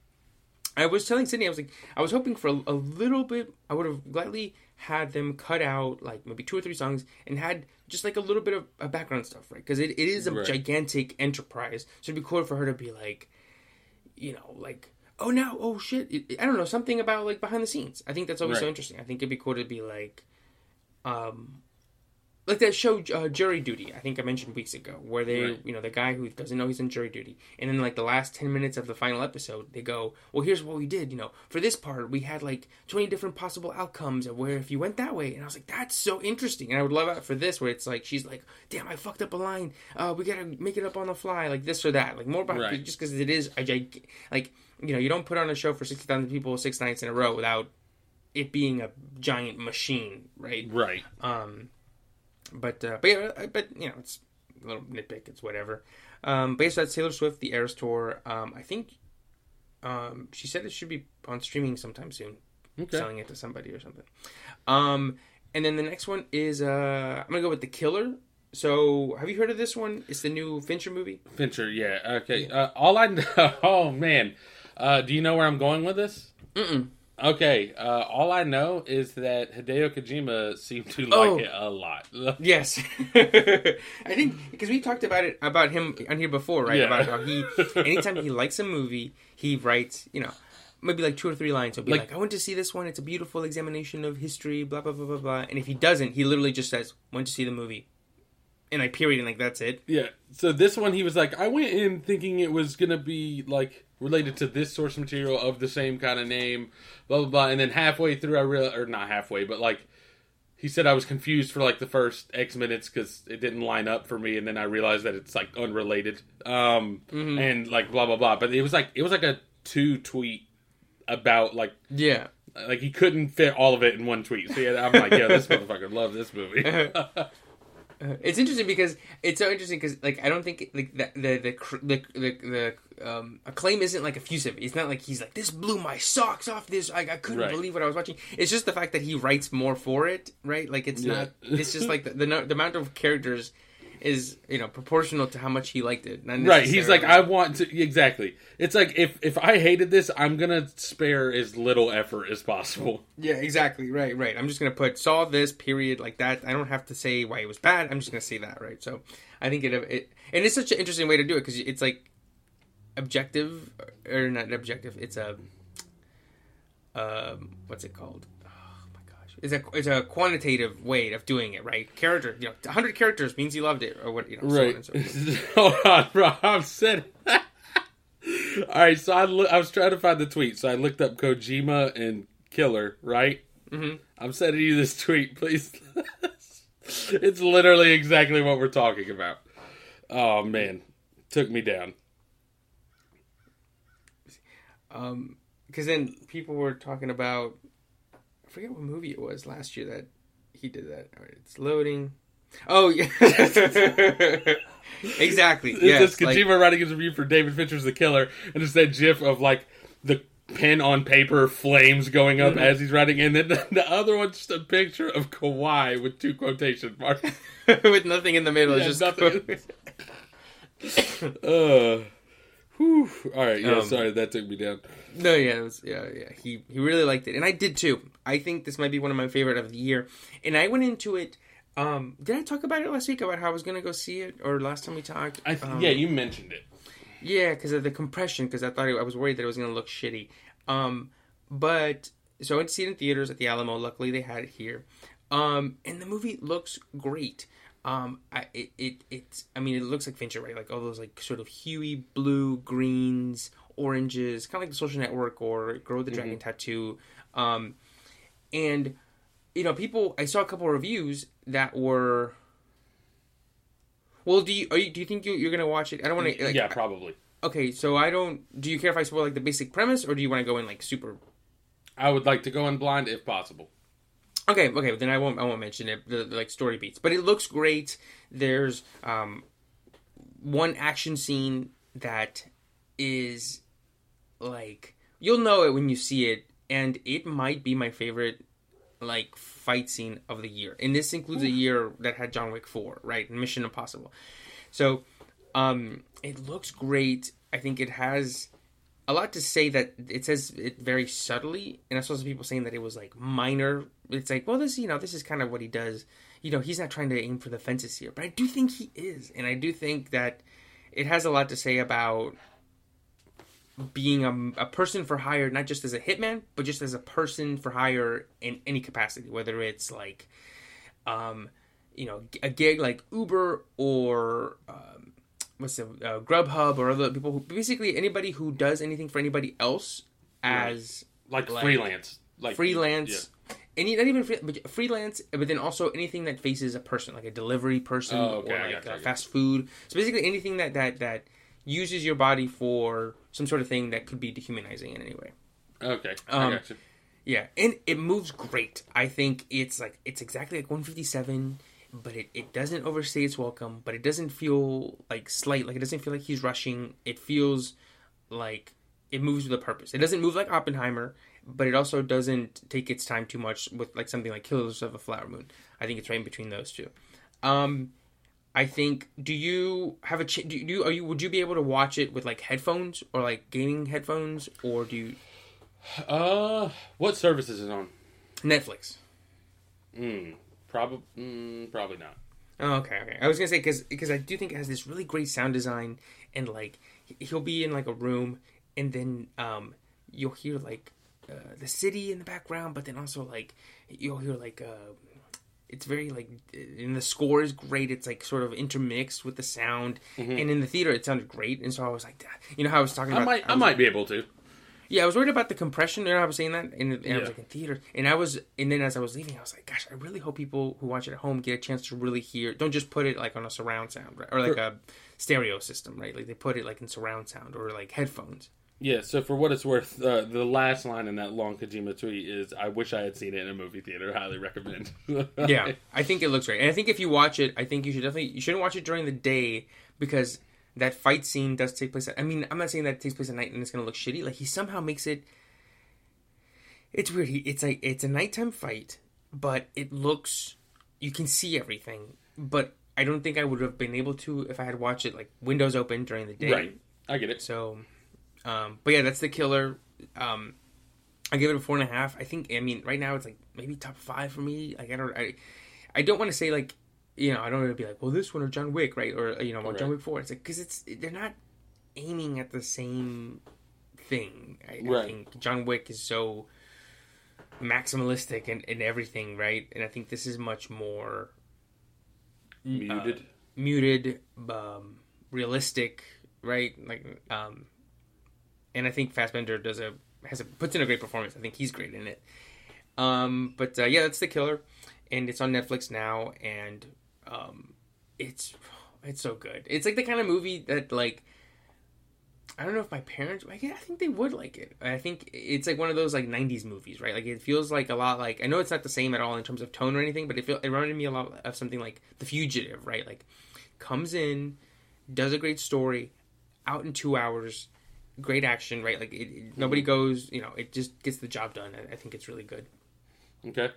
i was telling sydney i was like i was hoping for a, a little bit i would have gladly had them cut out like maybe two or three songs and had just like a little bit of uh, background stuff right because it, it is a Right. gigantic enterprise so it'd be cool for her to be like you know, like, oh no, oh shit, it, I don't know, something about like behind the scenes. I think that's always so interesting. I think it'd be cool to be like, um, like that show uh, Jury Duty. I think I mentioned weeks ago, where they, Right. you know, the guy who doesn't know he's in jury duty, and then like the last ten minutes of the final episode, they go, well, here's what we did. You know, for this part, we had like twenty different possible outcomes of where if you went that way, and I was like, that's so interesting, and I would love that for this, where it's like she's like, damn, I fucked up a line. Uh, we gotta make it up on the fly, like this or that, like more about Right. just because it is a gig, like you know, you don't put on a show for sixty thousand people six nights in a row without it being a giant machine, right? right. Um, but uh, but yeah, but you know, it's a little nitpick. It's whatever. Um, but yeah, so that's Taylor Swift, the Eras tour. Um, I think um, she said it should be on streaming sometime soon, Okay. selling it to somebody or something. Um, and then the next one is uh, I'm gonna go with the Killer. So have you heard of this one? It's the new Fincher movie. Fincher, yeah. Okay. Uh, all I know. Oh man. Uh, do you know where I'm going with this? Mm-mm. Okay. Uh, all I know is that Hideo Kojima seemed to like Oh. it a lot. Yes, I think because we talked about it about him on here before, right? Yeah. About how he anytime he likes a movie, he writes, you know, maybe like two or three lines. He'll be Like- like, "I went to see this one. It's a beautiful examination of history." Blah blah blah blah blah. And if he doesn't, he literally just says, "Went to see the movie," and like period, and like that's it. Yeah. So this one, he was like, I went in thinking it was gonna be like related to this source material of the same kind of name, blah blah blah. And then halfway through, I realized, or not halfway, but like he said, I was confused for like the first X minutes because it didn't line up for me, and then I realized that it's like unrelated, um, and like blah blah blah. But it was like it was like a two tweet about like Yeah. like he couldn't fit all of it in one tweet. So yeah, I'm like, yeah, this motherfucker loves this movie. Uh, it's interesting because it's so interesting because like I don't think like the the the the, the, the um, acclaim isn't like effusive. It's not like he's like this blew my socks off. This like I couldn't Right. believe what I was watching. It's just the fact that he writes more for it, right? Like it's Yeah. not. It's just like the, the the amount of characters is you know proportional to how much he liked it. Right. He's like, I want to exactly. It's like if if I hated this, I'm gonna spare as little effort as possible. yeah exactly right right. I'm just gonna put saw this period like that. I don't have to say why it was bad. I'm just gonna say that right. So I think it it and it's such an interesting way to do it because it's like objective or not objective. It's a um what's it called? It's a it's a quantitative way of doing it. Right, character. You know, 100 characters means you loved it or what you know. So on so. Hold on, bro. I'm saying. All right, so I, loo- I was trying to find the tweet, so I looked up Kojima and Killer. Right. hmm I'm sending you this tweet, please. it's literally exactly what we're talking about. Oh man, took me down. Um, because then people were talking about I forget what movie it was last year that he did that. Right, it's loading. Oh yeah, exactly. It's Yes, just like- Kojima writing his review for David Fincher's The Killer, and it's that GIF of like the pen on paper flames going up Mm-hmm. as he's writing, and then the, the other one's just a picture of Kawhi with two quotation marks. with nothing in the middle. Yeah, it's just nothing. uh, whew. All right, yeah, Um, sorry that took me down. No, yeah, it was, yeah, yeah. He he really liked it, and I did too. I think this might be one of my favorite of the year. And I went into it. Um, did I talk about it last week about how I was gonna go see it, or last time we talked? I th- Um, yeah, you mentioned it. Yeah, because of the compression. Because I thought it, I was worried that it was going to look shitty. Um, but so I went to see it in theaters at the Alamo. Luckily, they had it here. Um, and the movie looks great. Um, I it, it it's I mean it looks like Fincher, right? Like all those like sort of huey blue, greens, oranges, kind of like the Social Network or Grow the Dragon Tattoo. Um, and you know, people. I saw a couple of reviews that were. Well, do you, are you do you think you, you're gonna watch it? I don't want to. Like, yeah, probably. Okay, so I don't. Do you care if I spoil like the basic premise, or do you want to go in like super? I would like to go in blind if possible. Okay, okay, then I won't. I won't mention it. The, the like story beats, but it looks great. There's um one action scene that is like you'll know it when you see it, and it might be my favorite like fight scene of the year. And this includes a year that had John Wick four, right? Mission Impossible. So um it looks great. I think it has a lot to say that it says it very subtly, and I saw some people saying that it was like minor. It's like, well, this you know, this is kind of what he does. You know, he's not trying to aim for the fences here, but I do think he is, and I do think that it has a lot to say about being a, a person for hire, not just as a hitman, but just as a person for hire in any capacity, whether it's like, um, you know, a gig like Uber or um, what's the uh, Grubhub or other people who basically anybody who does anything for anybody else as Like, Like, freelance, like freelance. Any, not even free, but freelance, but then also anything that faces a person, like a delivery person Oh, okay, or like uh, fast food. So basically, anything that that that uses your body for some sort of thing that could be dehumanizing in any way. Okay, Um, I got you. Yeah, and it moves great. I think it's like it's exactly like 157. but it, it doesn't overstay its welcome. But it doesn't feel like slight. Like it doesn't feel like he's rushing. It feels like it moves with a purpose. It doesn't move like Oppenheimer, but it also doesn't take its time too much with like something like Killers of a Flower Moon. I think it's right in between those two. Um, I think. Do you have a? Ch- do you are you? Would you be able to watch it with like headphones or like gaming headphones, or do you Uh, what service is it on? Netflix? Mm, probably, mm, probably not. Oh, okay, okay. I was gonna say because because I do think it has this really great sound design and like he'll be in like a room and then um you'll hear like uh, the city in the background, but then also like you'll hear like uh it's very like and the score is great. It's like sort of intermixed with the sound, and in the theater it sounded great. And so I was like, you know how I was talking Mm-hmm. I about might, I was- might be able to. yeah, I was worried about the compression. You know, I was saying that, and, and I was like in theater, and I was, and then as I was leaving, I was like, gosh, I really hope people who watch it at home get a chance to really hear. Don't just put it like on a surround sound, right? or like For- a stereo system, right? Like they put it like in surround sound or like headphones. Yeah, so for what it's worth, uh, the last line in that long Kojima tweet is, "I wish I had seen it in a movie theater. Highly recommend." Yeah, I think it looks great, and I think if you watch it, I think you should definitely you shouldn't watch it during the day because that fight scene does take place. At, I mean, I'm not saying that it takes place at night and it's gonna look shitty. Like he somehow makes it. It's weird. He, it's like it's a nighttime fight, but it looks you can see everything. But I don't think I would have been able to if I had watched it like windows open during the day. right, I get it. So, um, but yeah, that's the killer. Um, I give it a four and a half. I think. I mean, right now it's like maybe top five for me. Like I don't. I, I don't want to say like, you know, I don't want to be like, well, this one or John Wick, right? Or you know, well, John Wick Four. It's like because it's they're not aiming at the same thing. I, I Right. think John Wick is so maximalistic and, and everything, right? And I think this is much more Muted. muted, um, realistic, right? Like, um, and I think Fassbender does a has a puts in a great performance. I think he's great in it. Um, but uh, yeah, that's the killer, and it's on Netflix now, and um, it's it's so good. It's like the kind of movie that like. I don't know if my parents. I I think they would like it. I think it's like one of those like '90s movies, right? Like it feels like a lot like I know it's not the same at all in terms of tone or anything, but it feel it reminded me a lot of something like The Fugitive, right? Like comes in, does a great story, out in two hours, great action, right? Like it, it- nobody goes, you know, it just gets the job done. I, I think it's really good. Okay.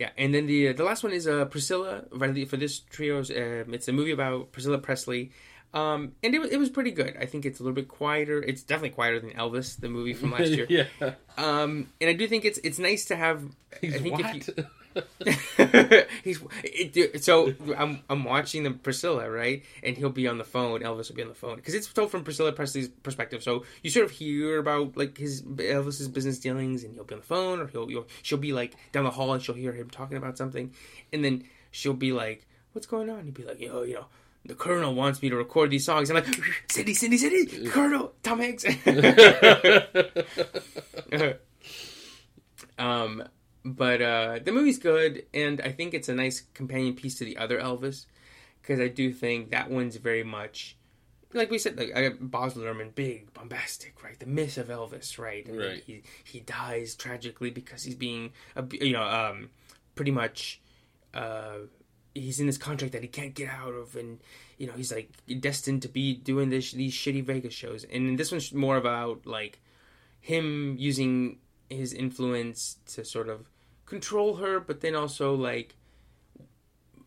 Yeah, and then the the last one is uh, Priscilla for for this trio's. Um, it's a movie about Priscilla Presley, um, and it was it was pretty good. I think it's a little bit quieter. It's definitely quieter than Elvis, the movie from last year. yeah. Um, and I do think it's it's nice to have. He's I think what? if you, he's it, so I'm I'm watching the Priscilla right, and he'll be on the phone. Elvis will be on the phone because it's told from Priscilla Presley's perspective. So you sort of hear about like his Elvis's business dealings, and he'll be on the phone, or he'll, he'll she'll be like down the hall, and she'll hear him talking about something, and then she'll be like, "What's going on?" He'd be like, "Yo, you know." The colonel wants me to record these songs. I'm like, Cindy, Cindy, Cindy, Colonel, Tom Hanks. Um, but uh, the movie's good, and I think it's a nice companion piece to the other Elvis, because I do think that one's very much, like we said, like I got Baz Luhrmann, big, bombastic, right? The myth of Elvis, right? And Right. He he dies tragically because he's being, you know, um, pretty much, uh, he's in this contract that he can't get out of, and you know he's like destined to be doing this these shitty Vegas shows, and this one's more about like him using his influence to sort of control her, but then also like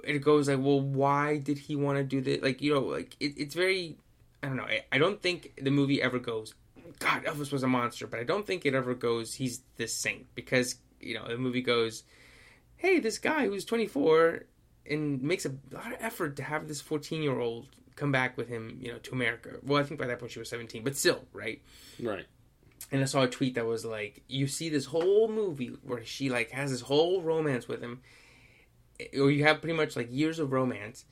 it goes like, well, why did he want to do this? Like you know, like it, it's very, I don't know. I, I don't think the movie ever goes, God, Elvis was a monster, but I don't think it ever goes, he's this saint because you know the movie goes, hey, this guy who's twenty four and makes a lot of effort to have this fourteen year old come back with him, you know, to America. Well, I think by that point she was seventeen, but still, right? right. And I saw a tweet that was like, you see this whole movie where she like has this whole romance with him, or you have pretty much like years of romance,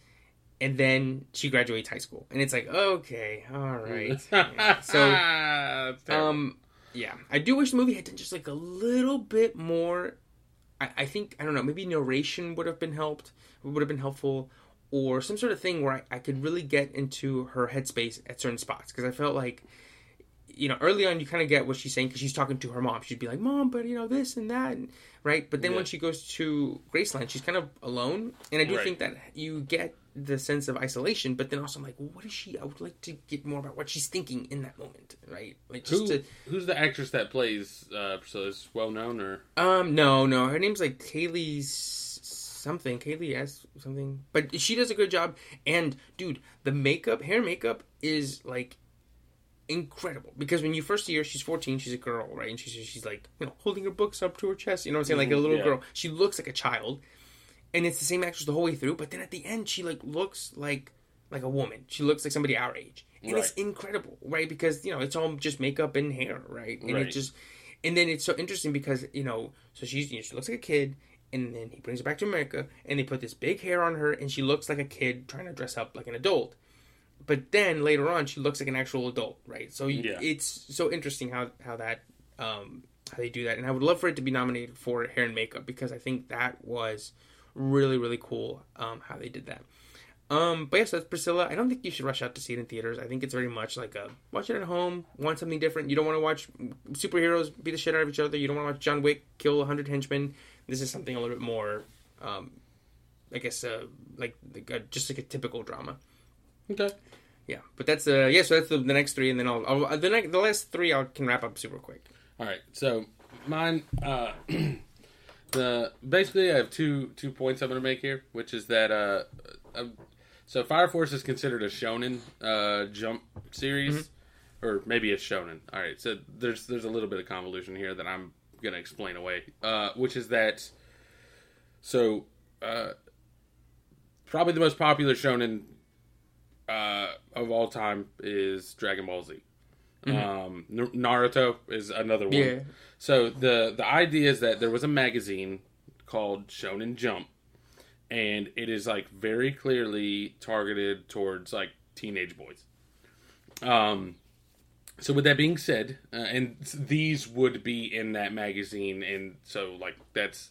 and then she graduates high school, and it's like, okay, all right. Yeah. So, um, yeah, I do wish the movie had done just like a little bit more. I, I think I don't know, maybe narration would have been helped, would have been helpful, or some sort of thing where I, I could really get into her headspace at certain spots because I felt like you know, early on you kind of get what she's saying because she's talking to her mom. She'd be like, "Mom, but you know this and that," and, right? But then Yeah. when she goes to Graceland, she's kind of alone, and I do Right. think that you get the sense of isolation. But then also, I'm like, well, what is she? I would like to get more about what she's thinking in that moment, right? Like just Who, to. who's the actress that plays uh, Priscilla? Is well known or Um, no, no, her name's like Cailee something, Cailee S something, but she does a good job. And dude, the makeup, hair makeup is like incredible because when you first see her, she's fourteen, she's a girl, right? And she's she's like you know holding her books up to her chest, you know what I'm saying, like a mm-hmm. little yeah. girl. She looks like a child, and it's the same actress the whole way through. But then at the end, she like looks like like a woman. She looks like somebody our age, and it's incredible, right? Because you know it's all just makeup and hair, right? And Right. it just and then it's so interesting because you know, so she's you know, she looks like a kid, and then he brings her back to America, and they put this big hair on her, and she looks like a kid trying to dress up like an adult. But then later on, she looks like an actual adult, right? So you, Yeah. it's so interesting how how that um, how they do that, and I would love for it to be nominated for hair and makeup because I think that was really really cool um, how they did that. Um, but yes, that's Priscilla. I don't think you should rush out to see it in theaters. I think it's very much like a watch it at home. Want something different? You don't want to watch superheroes beat the shit out of each other. You don't want to watch John Wick kill a hundred henchmen. This is something a little bit more, um, I guess, uh, like, like a, just like a typical drama. okay? Yeah, but that's uh yeah. So that's the, the next three, and then I'll, I'll the next the last three I can wrap up super quick. All right, so mine, uh, the basically I have two two points I'm going to make here, which is that uh, uh, so Fire Force is considered a shonen uh, jump series, or maybe a shonen. All right, so there's there's a little bit of convolution here that I'm going to explain away, uh, which is that so uh, probably the most popular shonen uh, of all time is Dragon Ball Z. Um, Naruto is another one. Yeah. So the the idea is that there was a magazine called Shonen Jump, and it is like very clearly targeted towards like teenage boys. Um, so with that being said, uh, and these would be in that magazine, and so like that's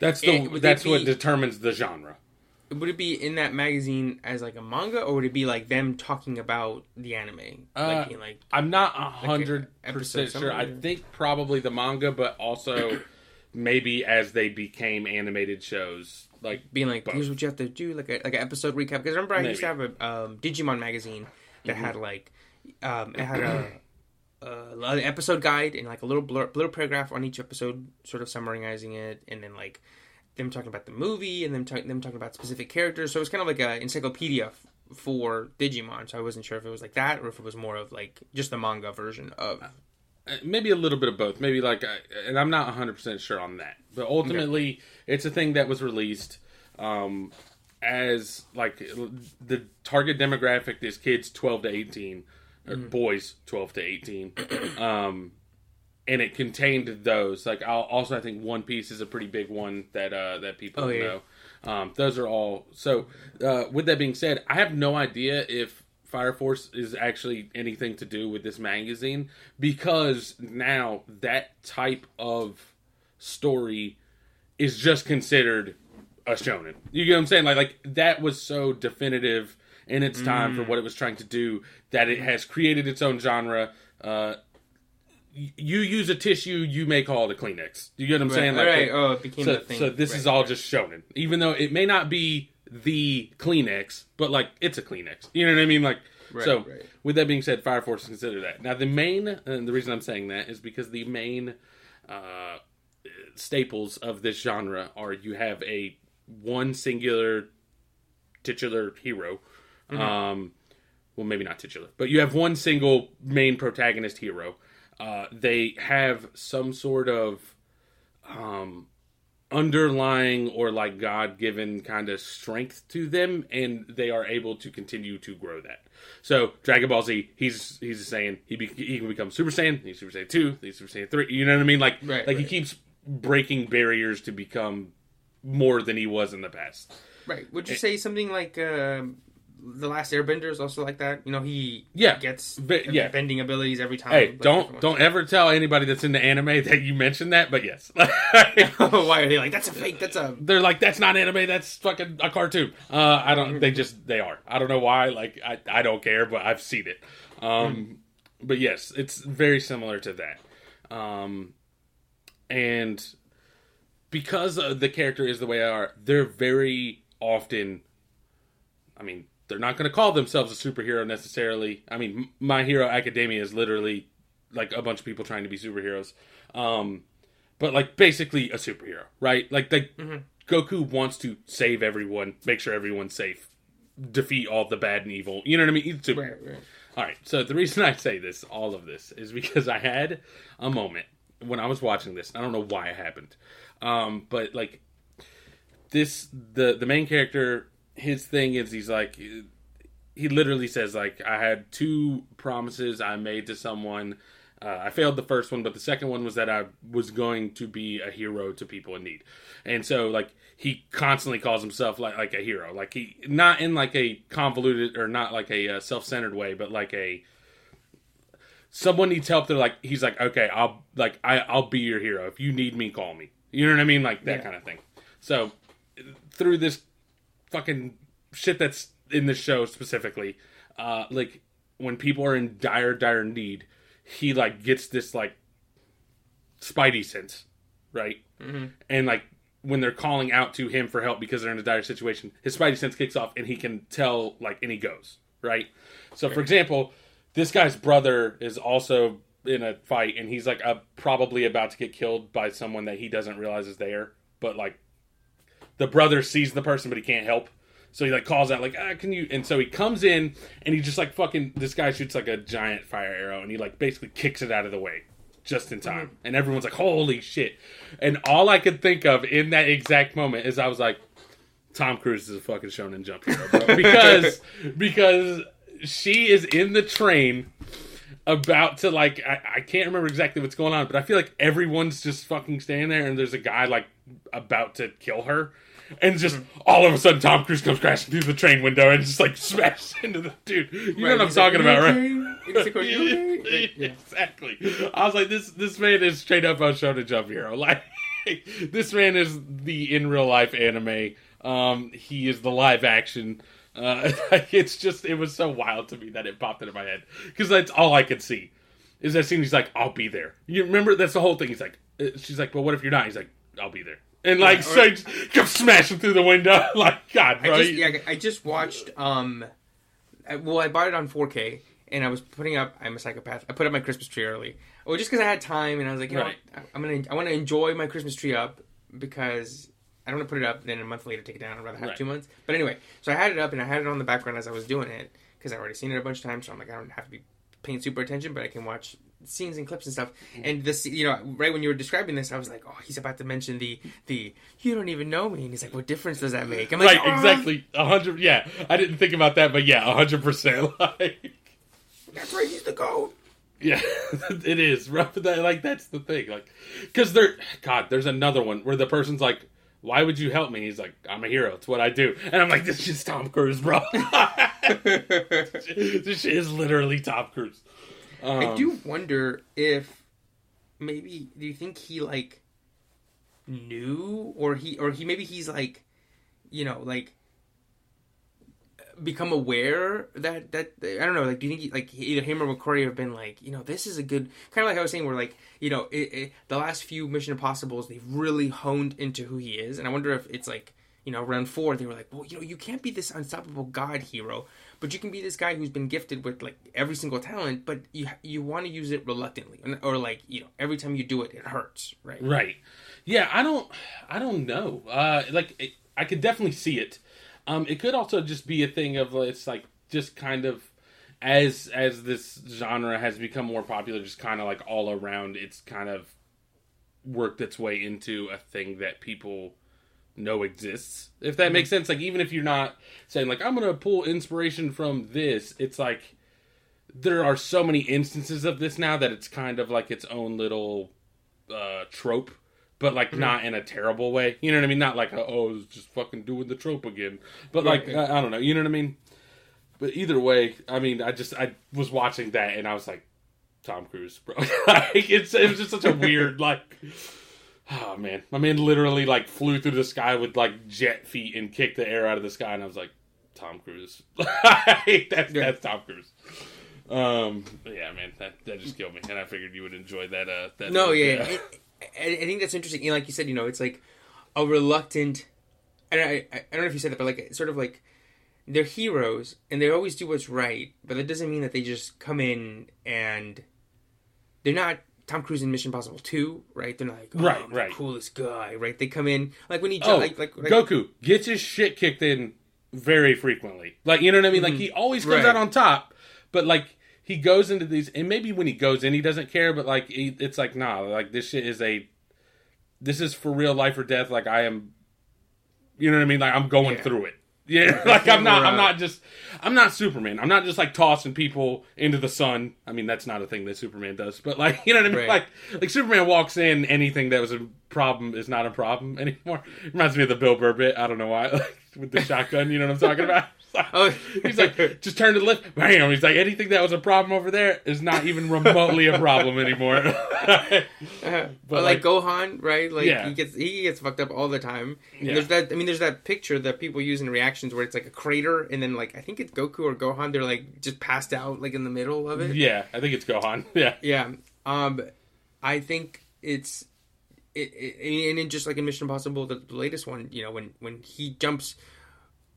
that's the they that's what determines the genre. Would it be in that magazine as like a manga, or would it be like them talking about the anime, Uh, like like I'm not a hundred episode percent sure. I think probably the manga, but also maybe as they became animated shows, like being like, Both. here's what you have to do, like a like an episode recap. Because remember, I used to have a um, Digimon magazine that Mm-hmm. had like, um, it had a, an episode guide and like a little blur, little paragraph on each episode, sort of summarizing it, and then like them talking about the movie and them ta- them talking about specific characters. So it was kind of like a encyclopedia f- for Digimon. So I wasn't sure if it was like that or if it was more of like just the manga version of. uh, maybe a little bit of both. Maybe like, uh, and I'm not 100 percent sure on that. But ultimately, it's a thing that was released um, as like the target demographic is kids 12 to 18, or Mm-hmm. boys 12 to 18. um, and it contained those. Like, I'll, also, I think One Piece is a pretty big one that uh, that people Oh, yeah. know. Um, those are all. So, uh, with that being said, I have no idea if Fire Force is actually anything to do with this magazine because now that type of story is just considered a shonen. You get what I'm saying? Like, like that was so definitive in its time for what it was trying to do that it has created its own genre. Uh, you use a tissue, you may call it a Kleenex. You get what I'm saying? Like, right. Oh, it became so, the thing. so this Right, is all right. just shonen, even though it may not be the Kleenex, but like it's a Kleenex. You know what I mean? Like, Right, so right. with that being said, Fire Force consider that. Now the main, and the reason I'm saying that is because the main uh, staples of this genre are you have a one singular titular hero. Mm-hmm. Um, well, maybe not titular, but you have one single main protagonist hero. Uh, they have some sort of um, underlying or like God given kind of strength to them, and they are able to continue to grow that. So Dragon Ball Z, he's he's saying he be, he can become Super Saiyan, he's Super Saiyan two, he's Super Saiyan three. You know what I mean? Like Right, like he keeps breaking barriers to become more than he was in the past. Right. Would you say something like uh, the Last Airbender is also like that? You know, he Yeah. gets yeah. bending abilities every time. Hey, don't don't ever tell anybody that's in the anime that you mentioned that. But yes. Why are they like that's a fake? That's a they're like that's not anime. That's fucking a cartoon. Uh, I don't. They just they are. I don't know why. Like I I don't care, but I've seen it. Um, but yes, it's very similar to that. Um, and because uh, the character is the way they are, they're very often. I mean, they're not going to call themselves a superhero necessarily. I mean, My Hero Academia is literally like a bunch of people trying to be superheroes. Um, but like basically a superhero, right? Like like Goku wants to save everyone, make sure everyone's safe, defeat all the bad and evil. You know what I mean? He's super- Right, right. all right. So the reason I say this, all of this, is because I had a moment when I was watching this. I don't know why it happened, um, but like this, the the main character, his thing is he's like, he literally says like, I had two promises I made to someone. Uh, I failed the first one, but the second one was that I was going to be a hero to people in need, and so like he constantly calls himself like like a hero, like he not in like a convoluted or not like a uh, self centered way, but like a someone needs help. They're like he's like okay, I'll like I I'll be your hero if you need me, call me. You know what I mean, like that Yeah. kind of thing. So through this fucking shit that's in the show specifically, uh, like when people are in dire, dire need, he like gets this like spidey sense, right? Mm-hmm. And like when they're calling out to him for help because they're in a dire situation, his spidey sense kicks off and he can tell like and he goes right. So for example, this guy's brother is also in a fight and he's like uh, probably about to get killed by someone that he doesn't realize is there, but like the brother sees the person but he can't help. So he like calls out like ah can you and so he comes in and he just like fucking this guy shoots like a giant fire arrow and he like basically kicks it out of the way just in time. And everyone's like holy shit. And all i could think of in that exact moment is i was like tom cruise is a fucking shonen jump hero bro. Because because she is in the train about to like I, I can't remember exactly what's going on, but I feel like everyone's just fucking standing there and there's a guy like about to kill her. And just all of a sudden Tom Cruise comes crashing through the train window and just like smashes into the dude. You know what I'm like, talking about, right? okay?" He's like, okay?" Yeah. exactly. I was like, this this man is straight up a shonen jump hero. Like this man is the in real life anime. Um, he is the live action. Uh, like, it's just it was so wild to me that it popped into my head because that's all I could see is that scene. He's like, "I'll be there." You remember that's the whole thing. He's like, uh, she's like, "Well, what if you're not?" He's like, "I'll be there." And like, or- so just smashing through the window. like, God, bro. I just, yeah, I just watched. Um, I- well, I bought it on 4K, and I was putting up. I'm a psychopath. I put up my Christmas tree early. Well, just because I had time, and I was like, you Right. know. I'm gonna, I want to enjoy my Christmas tree up because I don't want to put it up, then a month later take it down. I'd rather have Right. two months. But anyway, so I had it up, and I had it on the background as I was doing it because I already seen it a bunch of times. So I'm like, I don't have to be paying super attention, but I can watch scenes and clips and stuff. Mm-hmm. And this, you know, right when you were describing this, I was like, oh, he's about to mention the the you don't even know me, and he's like, what difference does that make? I'm like, right, "Oh, exactly. A hundred. Yeah, I didn't think about that, but yeah, a hundred percent. Like, That's right, he's the goat. yeah, it is. Like that's the thing. Like, because there, God, there's another one where the person's like, "Why would you help me?" He's like, "I'm a hero. It's what I do." And I'm like, "This is Tom Cruise, bro. this shit is literally Tom Cruise." Um, I do wonder if maybe do you think he like knew or he or he maybe he's like you know like become aware that that I don't know like do you think he, like either him or McQuarrie have been like you know this is a good kind of like I was saying where like you know it, it, the last few Mission Impossibles they've really honed into who he is and I wonder if it's like you know round four they were like well you know you can't be this unstoppable god hero but you can be this guy who's been gifted with like every single talent but you you want to use it reluctantly or like you know every time you do it it hurts right Right. Yeah, I don't I don't know. Uh like it, I could definitely see it. Um it could also just be a thing of uh, it's like just kind of as as this genre has become more popular just kind of like all around it's kind of worked its way into a thing that people know exists. If that makes sense like even if you're not saying like I'm to pull inspiration from this, it's like there are so many instances of this now that it's kind of like its own little uh, trope, but like not in a terrible way. You know what I mean? Not like a, oh, it's just fucking doing the trope again. But like Right. I, I don't know. You know what I mean? But either way, I mean, I just I was watching that and I was like, Tom Cruise, bro. like it's it was just such a weird like. Oh man, my man literally like flew through the sky with like jet feet and kicked the air out of the sky, and I was like, Tom Cruise. that's that's Tom Cruise. Um, yeah, man, that, that just killed me, and I figured you would enjoy that. Uh, that no, yeah, yeah. I, I think that's interesting. You know, like you said, you know, it's like a reluctant. I, I, I don't know if you said that, but like it's sort of like they're heroes and they always do what's right, but that doesn't mean that they just come in and they're not Tom Cruise in Mission Impossible Two, right? They're like, oh, Right, right. coolest guy, right? They come in like when he Oh, like, like, like Goku gets his shit kicked in very frequently. Like you know what I mean? Like he always comes Mm-hmm. Right. out on top, but like he goes into these, and maybe when he goes in, he doesn't care. But like he, it's like nah, like this shit is a, this is for real life or death. Like I am, you know what I mean? Like I'm going Yeah. through it. Yeah, like I'm not. I'm not just. I'm not Superman. I'm not just like tossing people into the sun. I mean, that's not a thing that Superman does. But like, you know what I mean? Right. Like, like Superman walks in, anything that was a problem is not a problem anymore. Reminds me of the Bill Burr bit. I don't know why, like with the shotgun. You know what I'm talking about? Oh. he's like, just turn to the left. Bam! He's like, anything that was a problem over there is not even remotely a problem anymore. but but like, Gohan, right? Like Yeah. he gets he gets fucked up all the time. And Yeah. There's that. I mean, there's that picture that people use in reactions where it's like a crater, and then like I think it's Goku or Gohan. They're like just passed out like in the middle of it. yeah, I think it's Gohan. Yeah, Yeah. Um, I think it's it, it and then just like in Mission Impossible, the, the latest one, you know, when when he jumps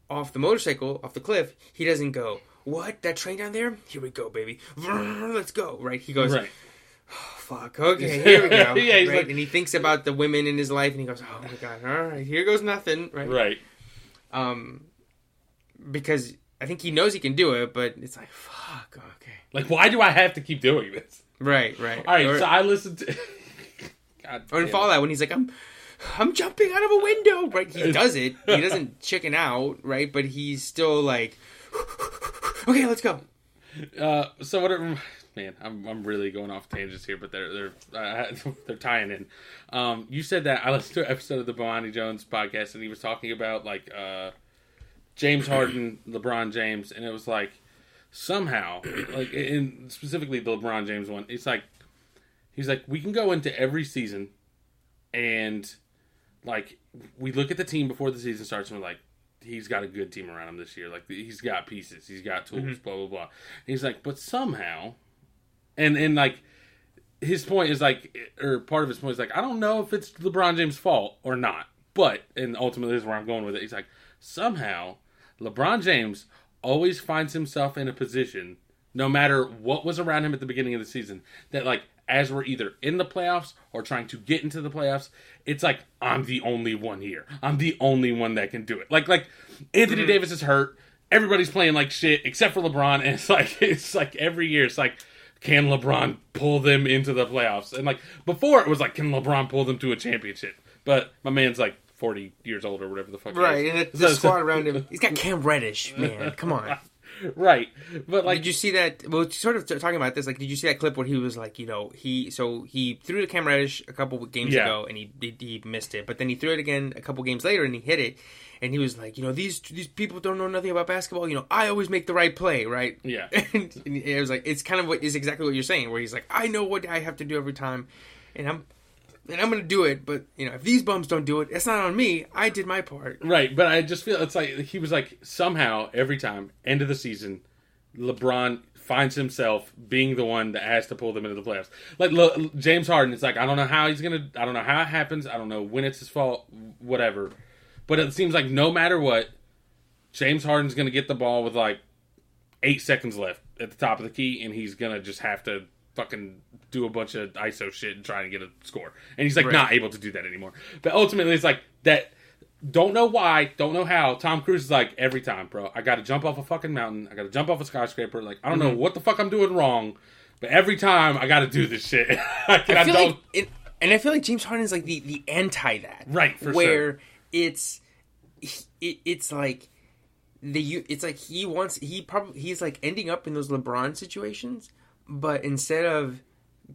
off the motorcycle off the cliff, he doesn't go. What that train down there? Here we go, baby. Let's go. Right? He goes. right. Fuck. Okay, here we go. Yeah, he's right? like- and he thinks about the women in his life, and he goes, "Oh my god! All right, here goes nothing." Right? Right. Um, because I think he knows he can do it, but it's like, fuck. Okay. Like, why do I have to keep doing this? Right. Right. All right, Or- so I listened to. God Or in. Fallout when he's like, I'm I'm jumping out of a window. Right? He does it. He doesn't chicken out, right? But he's still like Okay, let's go. Uh, so what? It, man, I'm I'm really going off tangents here, but they're they're uh, they're tying in. Um, you said that I listened to an episode of the Bonnie Jones podcast, and he was talking about like uh, James Harden, LeBron James, and it was like somehow, like in specifically the LeBron James one, it's like he's like we can go into every season, and like we look at the team before the season starts, and we're like he's got a good team around him this year. Like he's got pieces, he's got tools, mhm. blah blah blah. And he's like, but somehow, and and like his point is like, or part of his point is like, I don't know if it's LeBron James' fault or not, but and ultimately this is where I'm going with it. He's like, somehow LeBron James always finds himself in a position, no matter what was around him at the beginning of the season, that like as we're either in the playoffs or trying to get into the playoffs, it's like I'm the only one here. I'm the only one that can do it. Like like Anthony mm-hmm. Davis is hurt. Everybody's playing like shit except for LeBron, and it's like it's like every year it's like can LeBron pull them into the playoffs? And like before it was like can LeBron pull them to a championship? But my man's like 40 years old or whatever the fuck. he Right, and the, So- the so- squad around him. He's got Cam Reddish, man. Come on. right. But like did you see that? Well, sort of t- talking about this. Like, did you see that clip where he was like, you know, he so he threw to Cam Reddish a couple of games Yeah. ago and he, he he missed it, but then he threw it again a couple games later and he hit it, and he was like, you know, these these people don't know nothing about basketball. You know, I always make the right play, right? Yeah. and, and it was like it's kind of what is exactly what you're saying, where he's like, I know what I have to do every time, and I'm. And I'm gonna do it, but you know, if these bums don't do it, it's not on me. I did my part. Right, but I just feel it's like he was like somehow every time end of the season, LeBron finds himself being the one that has to pull them into the playoffs. Like James Harden, it's like I don't know how he's gonna, I don't know how it happens, I don't know when it's his fault, whatever. But it seems like no matter what, James Harden's gonna get the ball with like eight seconds left at the top of the key, and he's gonna just have to fucking do a bunch of ISO shit and try and get a score. And he's like Right. not able to do that anymore. But ultimately, it's like that. Don't know why, don't know how. Tom Cruise is like every time, bro. I got to jump off a fucking mountain. I got to jump off a skyscraper. Like I don't Mm-hmm. know what the fuck I'm doing wrong, but every time I got to do this shit. I, I feel don't. like it, and I feel like James Harden is like the the anti that, Right, for where sure. it's it, it's like the you it's like he wants he probably he's like ending up in those LeBron situations, but instead of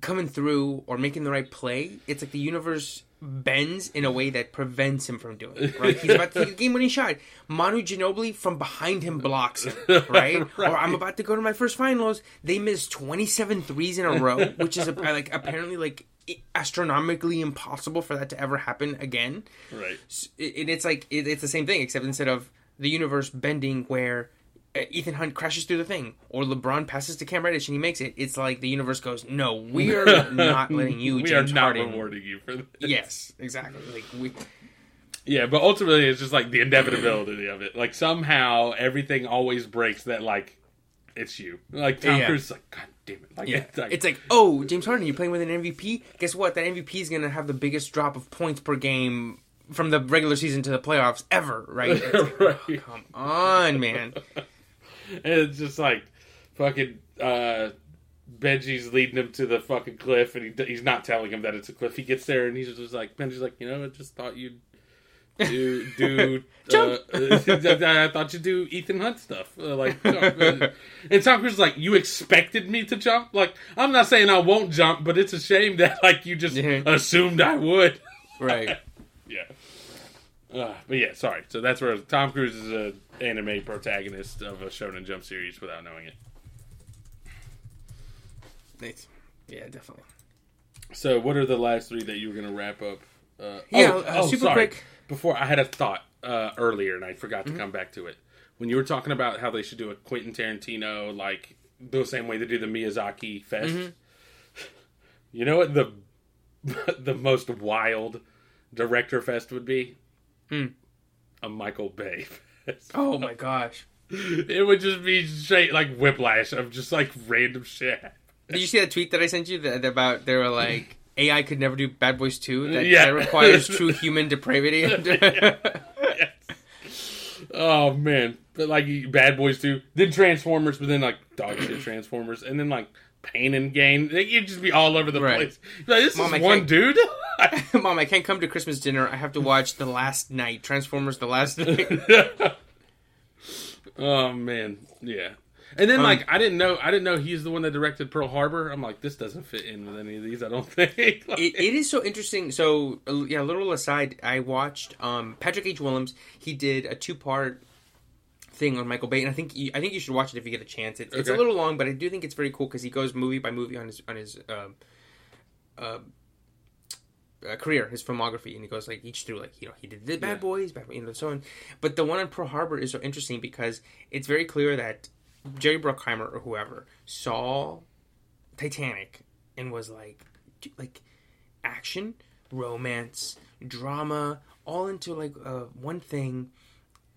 coming through or making the right play, it's like the universe bends in a way that prevents him from doing it. Right? He's about to take a game winning shot. Manu Ginobili from behind him blocks him. Right? Or I'm about to go to my first finals. They missed 27 threes in a row, which is like apparently like astronomically impossible for that to ever happen again. right. And it's like it's the same thing except instead of the universe bending where Uh, Ethan Hunt crashes through the thing, or LeBron passes to Cam Reddish and he makes it, it's like the universe goes, "No, we are not letting you, we James are not Harden." rewarding you for this. Yes, exactly. Like we, Yeah, but ultimately it's just like the inevitability of it. Like somehow everything always breaks that like it's you. Like Tom Yeah. Cruise is like, God damn it. Like, yeah, it's like, it's like, oh, James Harden, you're playing with an MVP. Guess what? That MVP is gonna have the biggest drop of points per game from the regular season to the playoffs ever, right? Like, right. Come on, man. And it's just like fucking uh Benji's leading him to the fucking cliff, and he, he's not telling him that it's a cliff. He gets there, and he's just like, Benji's like, you know, I just thought you'd do do. uh, I thought you'd do Ethan Hunt stuff, uh, like. jump. Uh, and Tom Cruise is like, you expected me to jump? Like, I'm not saying I won't jump, but it's a shame that like you just Yeah. assumed I would. Right. Yeah. Uh, but yeah, sorry. So that's where Tom Cruise is a anime protagonist of a Shonen Jump series without knowing it. Nice. Yeah, definitely. So what are the last three that you were going to wrap up? Uh, Yeah, oh, uh, oh, super sorry. quick. Mm-hmm. Before I had a thought uh, earlier and I forgot to come back to it. When you were talking about how they should do a Quentin Tarantino like the same way they do the Miyazaki Fest. Mm-hmm. You know what the the most wild director fest would be? Hmm. A Michael Bay. Fest. Oh my gosh. It would just be straight like whiplash of just like random shit. Did you see that tweet that I sent you that, about they were like AI could never do Bad Boys 2? That, Yeah. that requires true human depravity. Yes. Oh man, but like Bad Boys 2, Then Transformers, but then like dog shit Transformers, and then like Pain and Gain. They- You'd just be all over the Right. place. Like, this Mom, I is one dude. Mom, I can't come to Christmas dinner. I have to watch The Last Knight. Transformers The Last Knight. oh man, yeah. And then Um, like I didn't know I didn't know he's the one that directed Pearl Harbor. I'm like this doesn't fit in with any of these. I don't think. Like- it, it is so interesting. So, uh, yeah, a little aside, I watched um, Patrick H. Willems. He did a two part thing on Michael Bay, and I think you, I think you should watch it if you get a chance. It, It's a little long, but I do think it's very cool because he goes movie by movie on his on his um uh, uh, career, his filmography, and he goes like each through like you know he did the Bad Yeah. Boys, Bad Boys, you know, so on. But the one on Pearl Harbor is so interesting because it's very clear that Jerry Bruckheimer or whoever saw Titanic and was like, like action, romance, drama, all into like uh, one thing,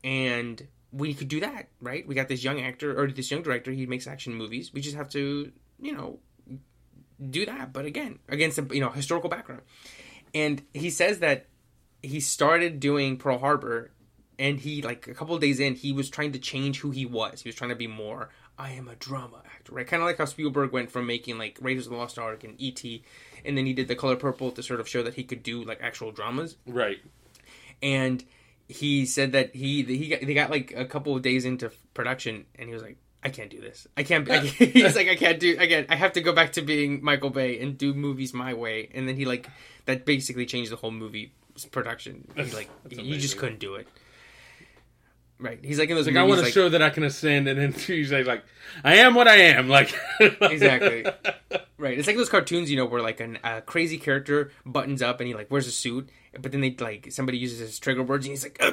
and we could do that, right? We got this young actor or this young director. He makes action movies. We just have to, you know, do that. But again, against a you know historical background, and he says that he started doing Pearl Harbor and he like a couple of days in he was trying to change who he was he was trying to be more i am a drama actor right kind of like how spielberg went from making like raiders of the lost ark and et and then he did the color purple to sort of show that he could do like actual dramas right. and he said that he he got, they got like a couple of days into production and he was like I can't do this. I can't. I, he's like, I can't do. Again, I have to go back to being Michael Bay and do movies my way. And then he like that basically changed the whole movie production. He's like, you just couldn't do it. Right. He's like in those Like I want to like, show that I can ascend, and then he's like, like, I am what I am. Like Exactly. Right. It's like those cartoons, you know, where like an, a crazy character buttons up and he like wears a suit, but then they like somebody uses his trigger words and he's like, "Uh,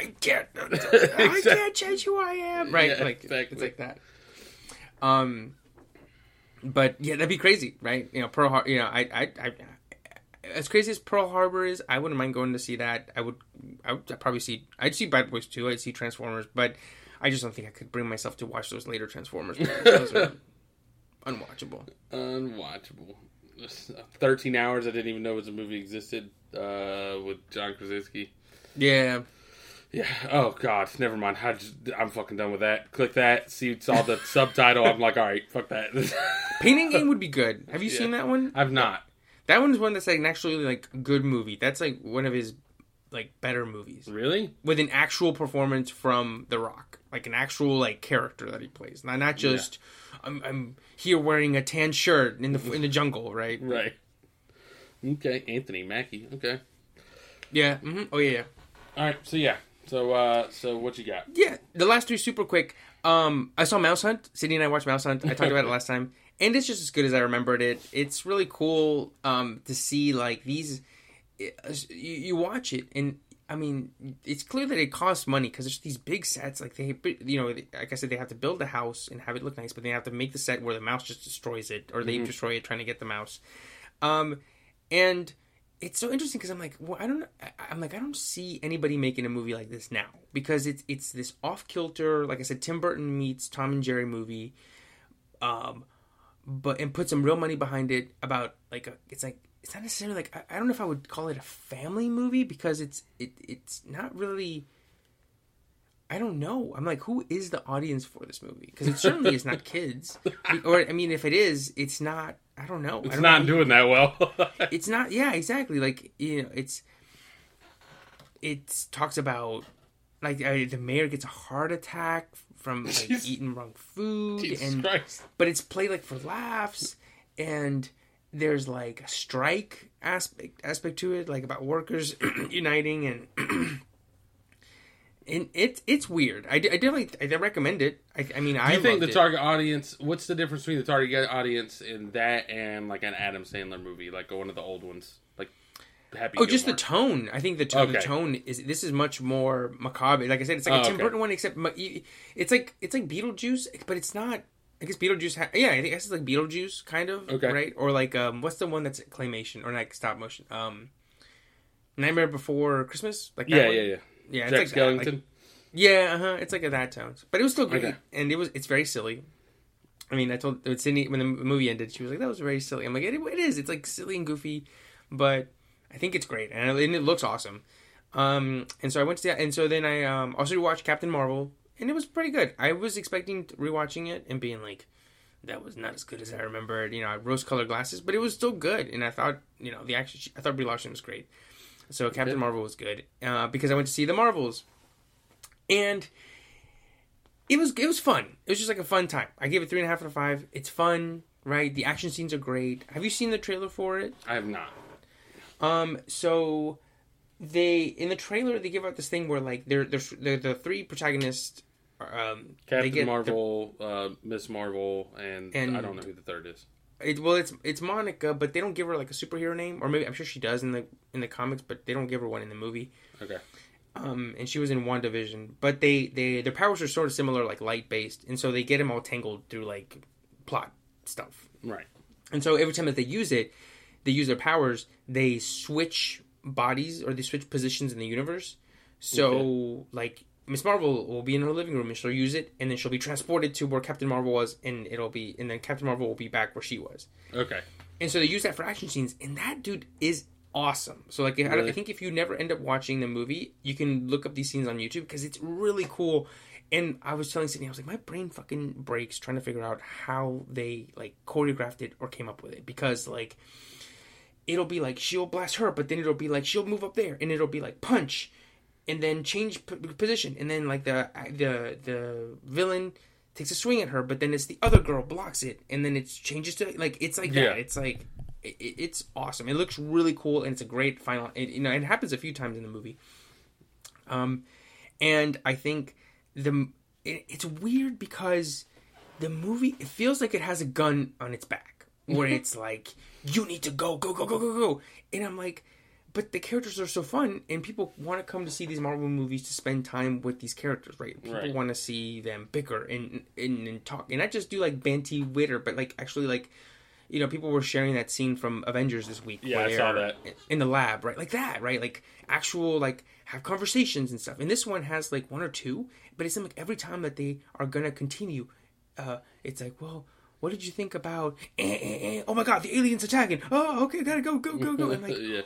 I can't, I can't change who I am. Right. Yeah, like exactly. it's like that. Um, but yeah, that'd be crazy, right? You know, Pearl Harbor. You know, I, I, I, as crazy as Pearl Harbor is, I wouldn't mind going to see that. I would, I would probably see. I'd see Bad Boys too. I'd see Transformers, but I just don't think I could bring myself to watch those later Transformers. Those are unwatchable. unwatchable. Uh, Thirteen hours. I didn't even know was a movie existed uh, with John Krasinski. Yeah. Yeah. Oh God. Never mind. I I'm fucking done with that. Click that. See. Saw the subtitle. I'm like, all right. Fuck that. Pain and Gain would be good. Have you Yeah. seen that one? I've not. That one's one that's like an actually like good movie. That's like one of his like better movies Really? with an actual performance from The Rock, like an actual like character that he plays, not not just I'm I'm here wearing a tan shirt in the in the jungle, right? Right. Okay. Anthony Mackie. Okay. Yeah. hmm Oh yeah. yeah. All right. So yeah. So uh. So what you got? Yeah, the last three super quick. Um, I saw Mouse Hunt. Sydney and I watched Mouse Hunt. I talked about it last time, and it's just as good as I remembered it. It's really cool um, to see like these. You, you watch it, and I mean, it's clear that it costs money because there's these big sets. Like they, you know, like I said, they have to build the house and have it look nice, but they have to make the set where the mouse just destroys it, or they Mhm. destroy it trying to get the mouse. Um, and it's so interesting because I'm like, well, I don't, I'm like, I don't see anybody making a movie like this now because it's it's this off kilter, like I said, Tim Burton meets Tom and Jerry movie, um, but and put some real money behind it about like a, it's like it's not necessarily like I, I don't know if I would call it a family movie because it's it it's not really. I don't know. I'm like, who is the audience for this movie? Because it certainly is not kids, or I mean, if it is, it's not. I don't know. It's don't not know. doing that well. It's not. Yeah, exactly. Like you know, it's it talks about like the mayor gets a heart attack from like Jesus. eating wrong food, Jesus and Christ. but it's played like for laughs, and there's like a strike aspect aspect to it, like about workers uniting and. And it's it's weird. I, I definitely I recommend it. I, I mean, Do I you think the it. target audience? What's the difference between the target audience in that and like an Adam Sandler movie, like one of the old ones, Happy? Oh, just the tone. I think the tone. The tone is. This is much more macabre. Like I said, it's like a Oh, Tim okay. Burton one, except it's like it's like Beetlejuice, but it's not. I guess Beetlejuice. Ha- yeah, I think it's like Beetlejuice, kind of. Okay. Right, or like um, what's the one that's claymation or like stop motion? Um, Nightmare Before Christmas. Like that Yeah, yeah, yeah. yeah. It's Jack like that, like- Skellington. yeah, uh-huh. it's like a that tones, but it was still great, Okay. and it was it's very silly. I mean, I told Sydney when the movie ended, she was like, "That was very silly." I'm like, "It, it is. It's like silly and goofy, but I think it's great, and it, and it looks awesome." Um, and so I went to that, and so then I um also watched Captain Marvel, and it was pretty good. I was expecting to- rewatching it and being like, "That was not as good as I remembered." You know, I had rose-colored glasses, but it was still good, and I thought, you know, the action. I thought Brie Larson was great. So Captain. Marvel was good uh, because I went to see the Marvels, and it was it was fun. It was just like a fun time. I gave it three and a half out of five. It's fun, right? The action scenes are great. Have you seen the trailer for it? I have not. Um, so they in the trailer they give out this thing where like they're they're, they're the three protagonists. Um, Captain Marvel, uh, Miss Marvel, and, And- I don't know who the third is. It, well, it's it's Monica, but they don't give her like a superhero name, or maybe I'm sure she does in the in the comics, but they don't give her one in the movie. Okay. Um, and she was in WandaVision, but they they their powers are sort of similar, like light based, and so they get them all tangled through like plot stuff. Right. And so every time that they use it, they use their powers, they switch bodies or they switch positions in the universe. So like Miss Marvel will be in her living room and she'll use it, and then she'll be transported to where Captain Marvel was, and it'll be, and then Captain Marvel will be back where she was. Okay. And so they use that for action scenes, and that dude is awesome. So like, I, I think if you never end up watching the movie, you can look up these scenes on YouTube because it's really cool. And I was telling Sydney, I was like, my brain fucking breaks trying to figure out how they like choreographed it or came up with it because like it'll be like she'll blast her, but then it'll be like she'll move up there, and it'll be like punch, and then change p- position, and then like the the the villain takes a swing at her, but then it's the other girl blocks it, and then it changes to like it's like Yeah. that. It's like it, it- it's awesome. It looks really cool, and it's a great final. It, you know, it happens a few times in the movie. Um, and I think the it, it's weird because the movie it feels like it has a gun on its back where it's like you need to go go go go go go. And i'm like but the characters are so fun and people want to come to see these marvel movies to spend time with these characters right? People Right. want to see them bicker and, and and talk. And not just do like banty witter but like actually like you know people were sharing that scene from avengers this week Yeah, where I saw that. in the lab right? Like that right? Like actual like have conversations and stuff. And this one has like one or two but it's like every time that they are gonna continue uh it's like well what did you think about eh, eh, eh, oh my god the aliens attacking. Oh okay gotta go go go go. And like yeah.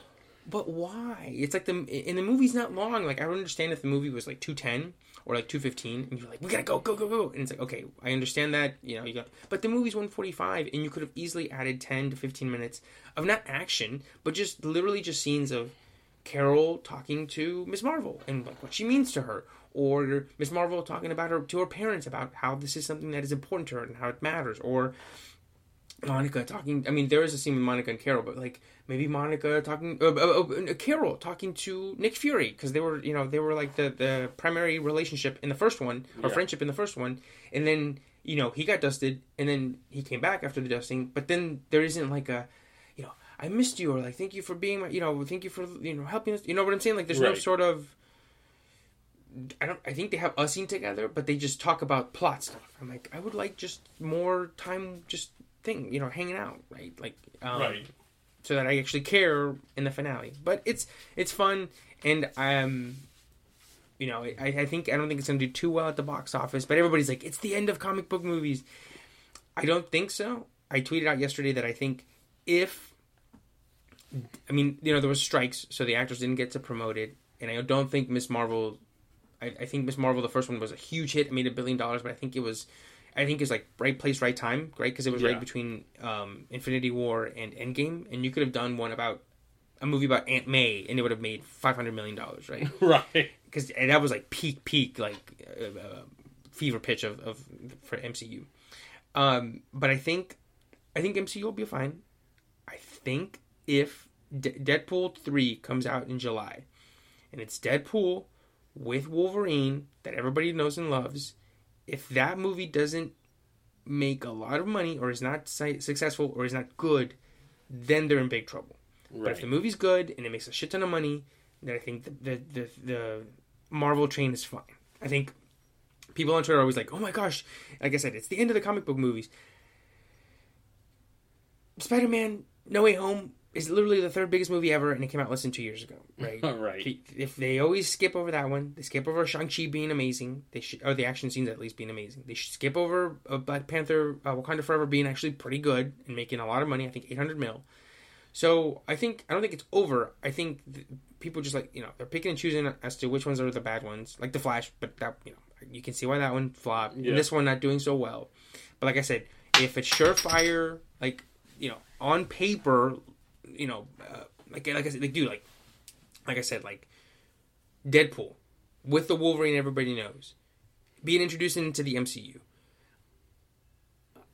but why? It's like the and the movie's not long. Like i would understand if the movie was like 210 or like 215 and you're like we gotta go go go go. And it's like okay i understand that you know you got but the movie's 145 and you could have easily added 10 to 15 minutes of not action but just literally just scenes of carol talking to miss marvel and like what she means to her or miss marvel talking about her to her parents about how this is something that is important to her and how it matters or Monica talking. I mean, there is a scene with Monica and Carol, but like maybe Monica talking, uh, uh, uh, Carol talking to Nick Fury because they were, you know, they were like the the primary relationship in the first one or Yeah. friendship in the first one, and then you know he got dusted, and then he came back after the dusting, but then there isn't like a, I missed you or like thank you for being my you know thank you for you know helping us you know what I'm saying? Like there's no sort of I don't I think they have scene together but they just talk about plot stuff. I'm like I would like just more time just thing you know hanging out right? Like um, so that I actually care in the finale. But it's it's fun and um you know I, I think I don't think it's gonna do too well at the box office but everybody's like it's the end of comic book movies. I don't think so. I tweeted out yesterday that I think if I mean, you know, there was strikes, so the actors didn't get to promote it, and I don't think Miss Marvel. I, I think Miss Marvel, the first one, was a huge hit. It made a billion dollars, but I think it was, I think it's like right place, right time, right? Because it was Yeah. right between um, Infinity War and Endgame, and you could have done one about a movie about Aunt May, and it would have made five hundred million dollars, right? right. because that was like peak peak like uh, uh, fever pitch of, of for MCU. Um, but I think I think MCU will be fine. I think if D- Deadpool three comes out in July, and it's Deadpool with Wolverine that everybody knows and loves, if that movie doesn't make a lot of money or is not successful or is not good, then they're in big trouble. But if the movie's good and it makes a shit ton of money, then I think the the, the, the Marvel train is fine. I think people on Twitter are always like, "Oh my gosh!" Like I said, it's the end of the comic book movies. Spider Man No Way Home is literally the third biggest movie ever, and it came out less than two years ago. Right? Right. If they always skip over that one, they skip over Shang Chi being amazing. They should, or the action scenes at least being amazing. They should skip over uh, Black Panther, uh, Wakanda Forever being actually pretty good and making a lot of money. I think eight hundred mil. So I think I don't think it's over. I think th- people just like you know they're picking and choosing as to which ones are the bad ones, like the Flash. But that you know you can see why that one flopped, Yeah. and this one not doing so well. But like I said, if it's surefire, like you know on paper, you know, uh, like like I said, like dude, like like I said, like Deadpool with the Wolverine everybody knows being introduced into the MCU.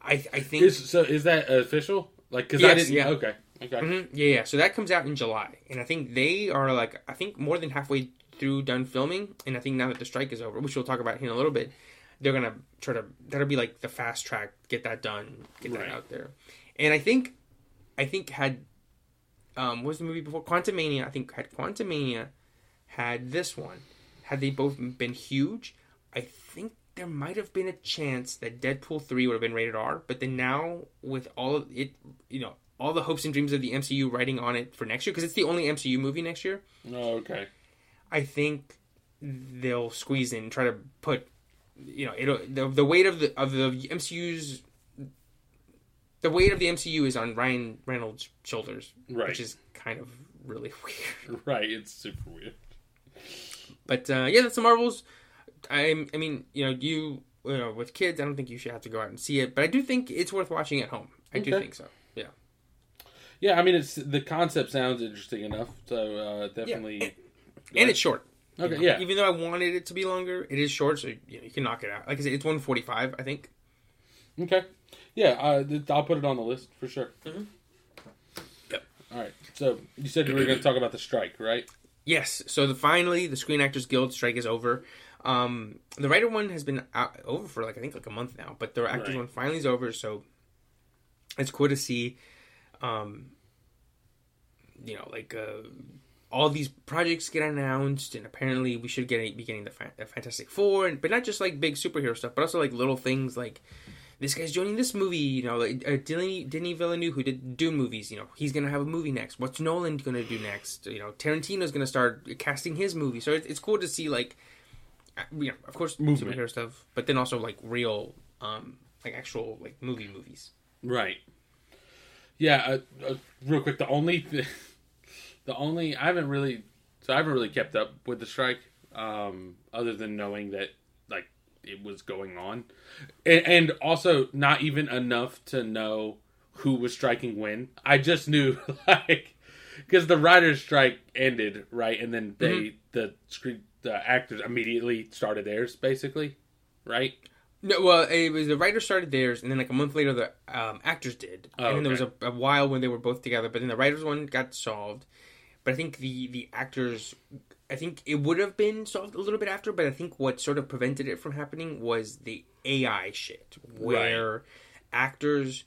I I think Is so is that official? Like because I didn't. yeah. Okay. Okay. Mhm. Yeah, yeah. So that comes out in July, and I think they are like I think more than halfway through done filming, and I think now that the strike is over, which we'll talk about here in a little bit, they're gonna try to that'll be like the fast track, get that done, get that Right. out there, and I think, I think had, um, what was the movie before Quantum Mania? I think had Quantum Mania, had this one, had they both been huge, I think there might have been a chance that Deadpool three would have been rated R, but then now with all of it, you know, all the hopes and dreams of the MCU writing on it for next year because it's the only MCU movie next year. Oh, okay. I think they'll squeeze in, try to put, you know, it'll the, the weight of the of the MCU's. The weight of the MCU is on Ryan Reynolds' shoulders, Right. which is kind of really weird. Right. It's super weird. But uh, yeah, that's the Marvels. I I mean, you know, you you know, with kids, I don't think you should have to go out and see it, but I do think it's worth watching at home. I do think so. Yeah. Yeah. I mean, it's the concept sounds interesting enough. So uh, definitely. And it's short. you Okay. know. Yeah. Even though I wanted it to be longer, it is short, so you, know, you can knock it out. Like I said, it's one forty five. I think. Okay. Yeah. Uh, I'll put it on the list for sure. Mhm. Yep. All right. So you said we were going to talk about the strike, right? Yes. So the finally the Screen Actors Guild strike is over. Um, the writer one has been out, over for like I think like a month now, but the actors Right. one finally is over. So it's cool to see. Um, you know, like uh, all these projects get announced, and apparently we should get be getting the, Fan- the Fantastic Four, and but not just like big superhero stuff, but also like little things like this guy's joining this movie. You know, like uh, Denis, Denis Villeneuve, who did Dune movies. You know, he's gonna have a movie next. What's Nolan gonna do next? You know, Tarantino's gonna start casting his movie. So it's, it's cool to see like, uh, you know, of course, Movement. superhero stuff, but then also like real, um, like actual like movie movies. Right. Yeah. Uh, uh, real quick, the only, th- the only I haven't really, so I haven't really kept up with the strike, um, other than knowing that it was going on, and, and also not even enough to know who was striking when. I just knew like because the writers' strike ended right, and then they the screen the actors immediately started theirs basically, right? No, well, it was the writers started theirs, and then like a month later, the um, actors did, Oh, and then there was a, a while when they were both together. But then the writers one got solved, but I think the the actors, I think it would have been solved a little bit after. But I think what sort of prevented it from happening was the AI shit, where actors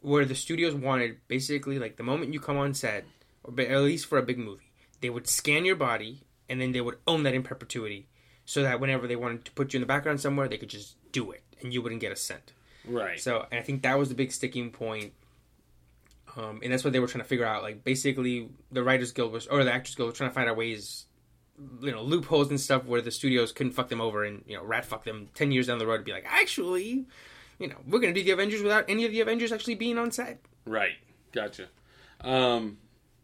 where the studios wanted basically like the moment you come on set, or at least for a big movie, they would scan your body and then they would own that in perpetuity, so that whenever they wanted to put you in the background somewhere, they could just do it and you wouldn't get a cent. Right. So and I think that was the big sticking point. Um, and that's what they were trying to figure out. Like basically, the Writers Guild was, or the Actors Guild was trying to find out ways, you know, loopholes and stuff where the studios couldn't fuck them over and you know rat fuck them ten years down the road to be like, actually, you know, we're gonna do the Avengers without any of the Avengers actually being on set. Right. Gotcha. Um,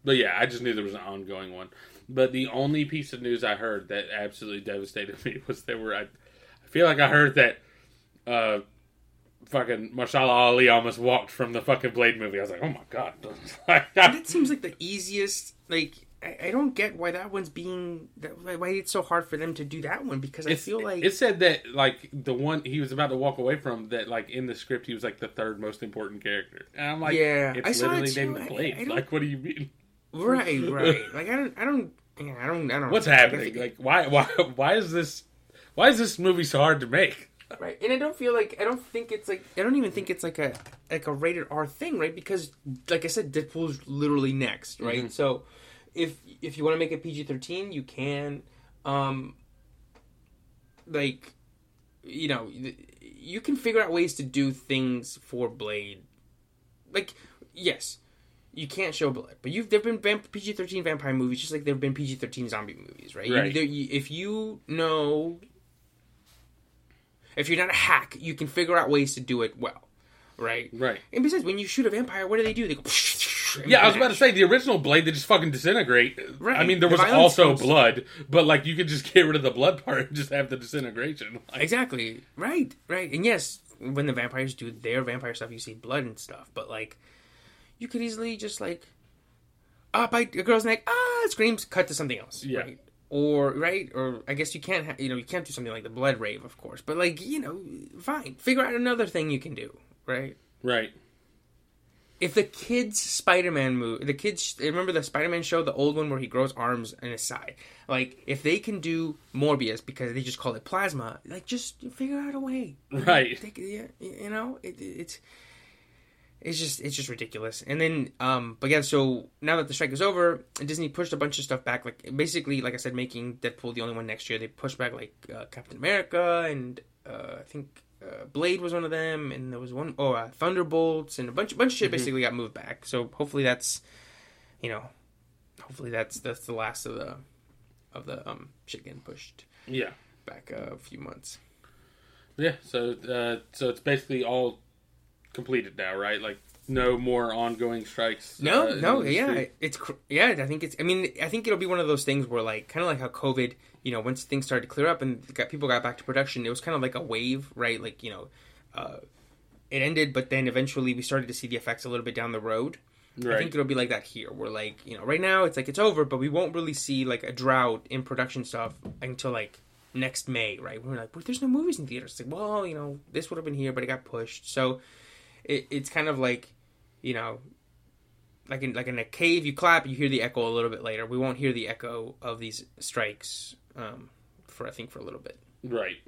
but yeah, I just knew there was an ongoing one. But the only piece of news I heard that absolutely devastated me was there were. I, I feel like I heard that uh, fucking Mahershala Ali almost walked from the fucking Blade movie. I was like, oh my god. That seems like the easiest. Like I, I don't get why that one's being that why- it's so hard for them to do that one because I feel like it said that like the one he was about to walk away from that like in the script he was like the third most important character. And I'm like, Yeah, it's I saw it literally too. named the Blade. I don't- like, what do you mean? right, right. Like I don't, I don't, yeah, I don't, I don't. What's know. Like, happening? Like, why, why, why is this, why is this movie so hard to make? Right, and I don't feel like I don't think it's like I don't even think it's like a like a rated R thing, right? Because like I said, Deadpool's literally next, right? Mhm. So if if you want to make it PG thirteen, you can. Um, like, you know, you can figure out ways to do things for Blade. Like, yes, you can't show blood, but you've there've been vamp- PG thirteen vampire movies, just like there've been PG thirteen zombie movies, right? Right. you- if you know if you're not a hack, you can figure out ways to do it well, right? Right. And besides, when you shoot a vampire, what do they do? They go. Yeah, I was about to say the original Blade they just fucking disintegrate. Right. I mean, there The was also blood, but like you could just get rid of the blood part and just have the disintegration. Like, Exactly. Right. Right. And yes, when the vampires do their vampire stuff, you see blood and stuff. But like, you could easily just like, ah, bite a girl's neck. Ah, screams. Cut to something else. Yeah. Right. Or right. Or I guess you can't. Ha- you know, you can't do something like the blood rave, of course. But like, you know, fine. Figure out another thing you can do. Right. right. If the kids Spider-Man movie, the kids remember the Spider-Man show, the old one where he grows arms in his side. Like if they can do Morbius because they just call it plasma, like just figure out a way. Right. They- yeah, you know, it, it's it's just it's just ridiculous. And then, um, but yeah, so now that the strike is over, Disney pushed a bunch of stuff back. Like basically, like I said, making Deadpool the only one next year. They pushed back like uh, Captain America and uh, I think uh, Blade was one of them, and there was one oh uh, Thunderbolts and a bunch bunch of shit basically got moved back. So hopefully that's you know, hopefully that's that's the last of the of the um shit getting pushed Yeah. back uh, a few months. Yeah. So, uh, so it's basically all completed now, right? Like no more ongoing strikes. No, uh, no, yeah, it's yeah. I think it's. I mean, I think it'll be one of those things where, like, kind of like how COVID, you know, once things started to clear up and got, people got back to production, it was kind of like a wave, right? Like, you know, uh, it ended, but then eventually we started to see the effects a little bit down the road. I think it'll be like that here, where like, you know, right now it's like it's over, but we won't really see like a drought in production stuff until like next May, right? We're like, well, there's no movies in theaters. It's like, well, you know, this would have been here, but it got pushed. So it, it's kind of like, you know, like in like in a cave, you clap, you hear the echo a little bit later. We won't hear the echo of these strikes um, for I think for a little bit. Right.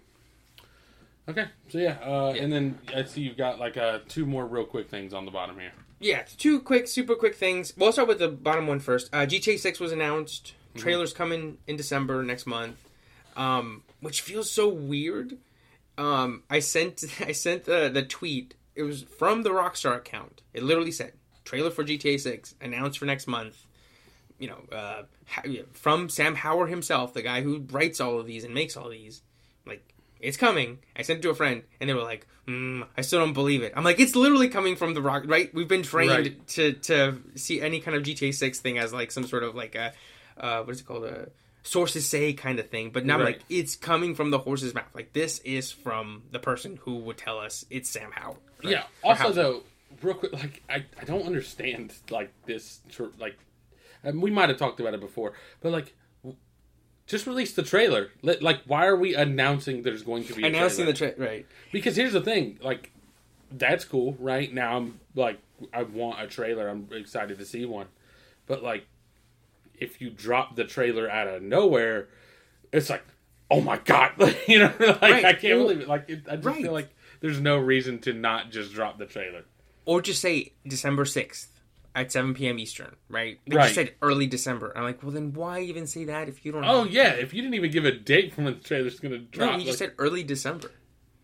Okay. So yeah, uh, Yeah. and then I see you've got like uh, two more real quick things on the bottom here. Yeah, two quick, super quick things. We'll start with the bottom one first. Uh, GTA Six was announced. Trailers coming in December next month, um, which feels so weird. Um, I sent I sent the the tweet. It was from the Rockstar account. It literally said trailer for GTA Six announced for next month. You know, uh, from Sam Houser himself, the guy who writes all of these and makes all these. Like, it's coming. I sent it to a friend, and they were like, mm, "I still don't believe it." I'm like, "It's literally coming from the rock, right? We've been trained Right. to to see any kind of GTA Six thing as like some sort of like a uh, what is it called a sources say kind of thing." But now, Right. like, it's coming from the horse's mouth. Like, this is from the person who would tell us it's Sam Houser. Right? Yeah. Also, Houser. though, real quick, like I, I don't understand like this. tr- Like, and we might have talked about it before, but like, just release the trailer. Let, like, why are we announcing there's going to be a announcing trailer? the tra- right. Because here's the thing, like, that's cool, right? Now I'm like, I want a trailer. I'm excited to see one, but like, if you drop the trailer out of nowhere, it's like, oh my god, you know, like Right. I can't Well, believe it. Like, it, I just right. feel like there's no reason to not just drop the trailer. or just say December sixth at seven p.m. Eastern, right? They Right. just said early December. I'm like, well, then why even say that if you don't? Oh yeah, if you didn't even give a date from when the trailer's gonna no, drop, you just said early December.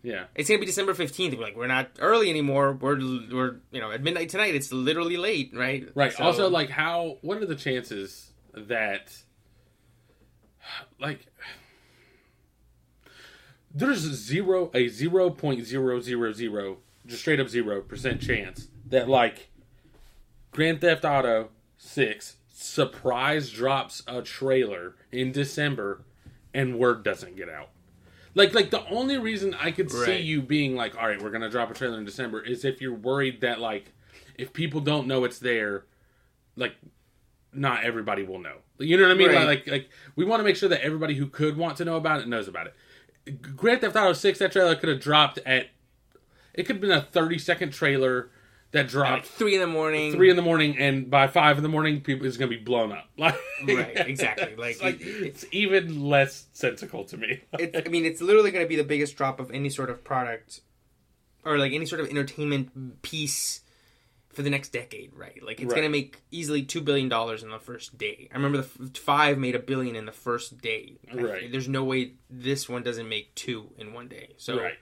yeah, It's gonna be December fifteenth. We're like, we're not early anymore. We're we're you know at midnight tonight. It's literally late, right? right. So- Also, like, how? What are the chances that, like, there's zero a zero point zero zero zero, just straight up zero percent chance that like Grand Theft Auto Six surprise drops a trailer in December and word doesn't get out. Like, like the only reason I could see you being like, all right, we're gonna drop a trailer in December is if you're worried that like, if people don't know it's there, like, not everybody will know. You know what I mean? Right. Like, like we want to make sure that everybody who could want to know about it knows about it. Grand Theft Auto Six, that trailer could have dropped at. It could have been a thirty second trailer that like dropped three in the morning. three in the morning, and by five in the morning, people is going to be blown up. Like, Right, exactly. Like, it's, like it- it- it's even less sensical to me. it's, I mean, it's literally going to be the biggest drop of any sort of product or like any sort of entertainment piece for the next decade, right? Like it's Right. going to make easily two billion dollars in the first day. I remember the f- five made a billion in the first day. I- Right. there's no way this one doesn't make two in one day. So, right.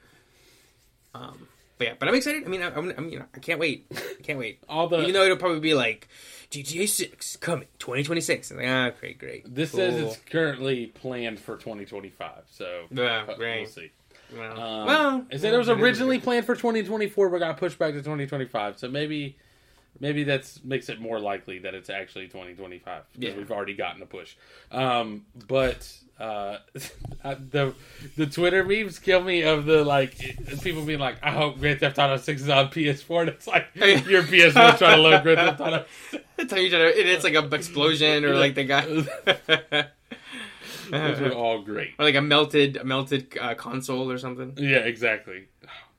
um, but yeah, but I'm excited. I mean, I, I'm, I'm, you know, I can't wait. I can't wait. All the Even though it'll probably be like GTA Six coming 2026. I'm like, ah, great, great. this cool. says it's currently planned for 2025. So Yeah, uh, great. we'll see. Well, Um, well, it said it was yeah, is originally planned for 2024, but got pushed back to 2025. So maybe, maybe that's makes it more likely that it's actually 2025 because Yeah. we've already gotten a push. Um, but uh, the the Twitter memes kill me of the like people being like, "I hope Grand Theft Auto 6 is on PS4." And it's like your PS4 trying to load Grand Theft Auto. That's how you try to. It's like a explosion, or like the guy, Which are all great. or like a melted, a melted uh, console or something. Yeah, exactly.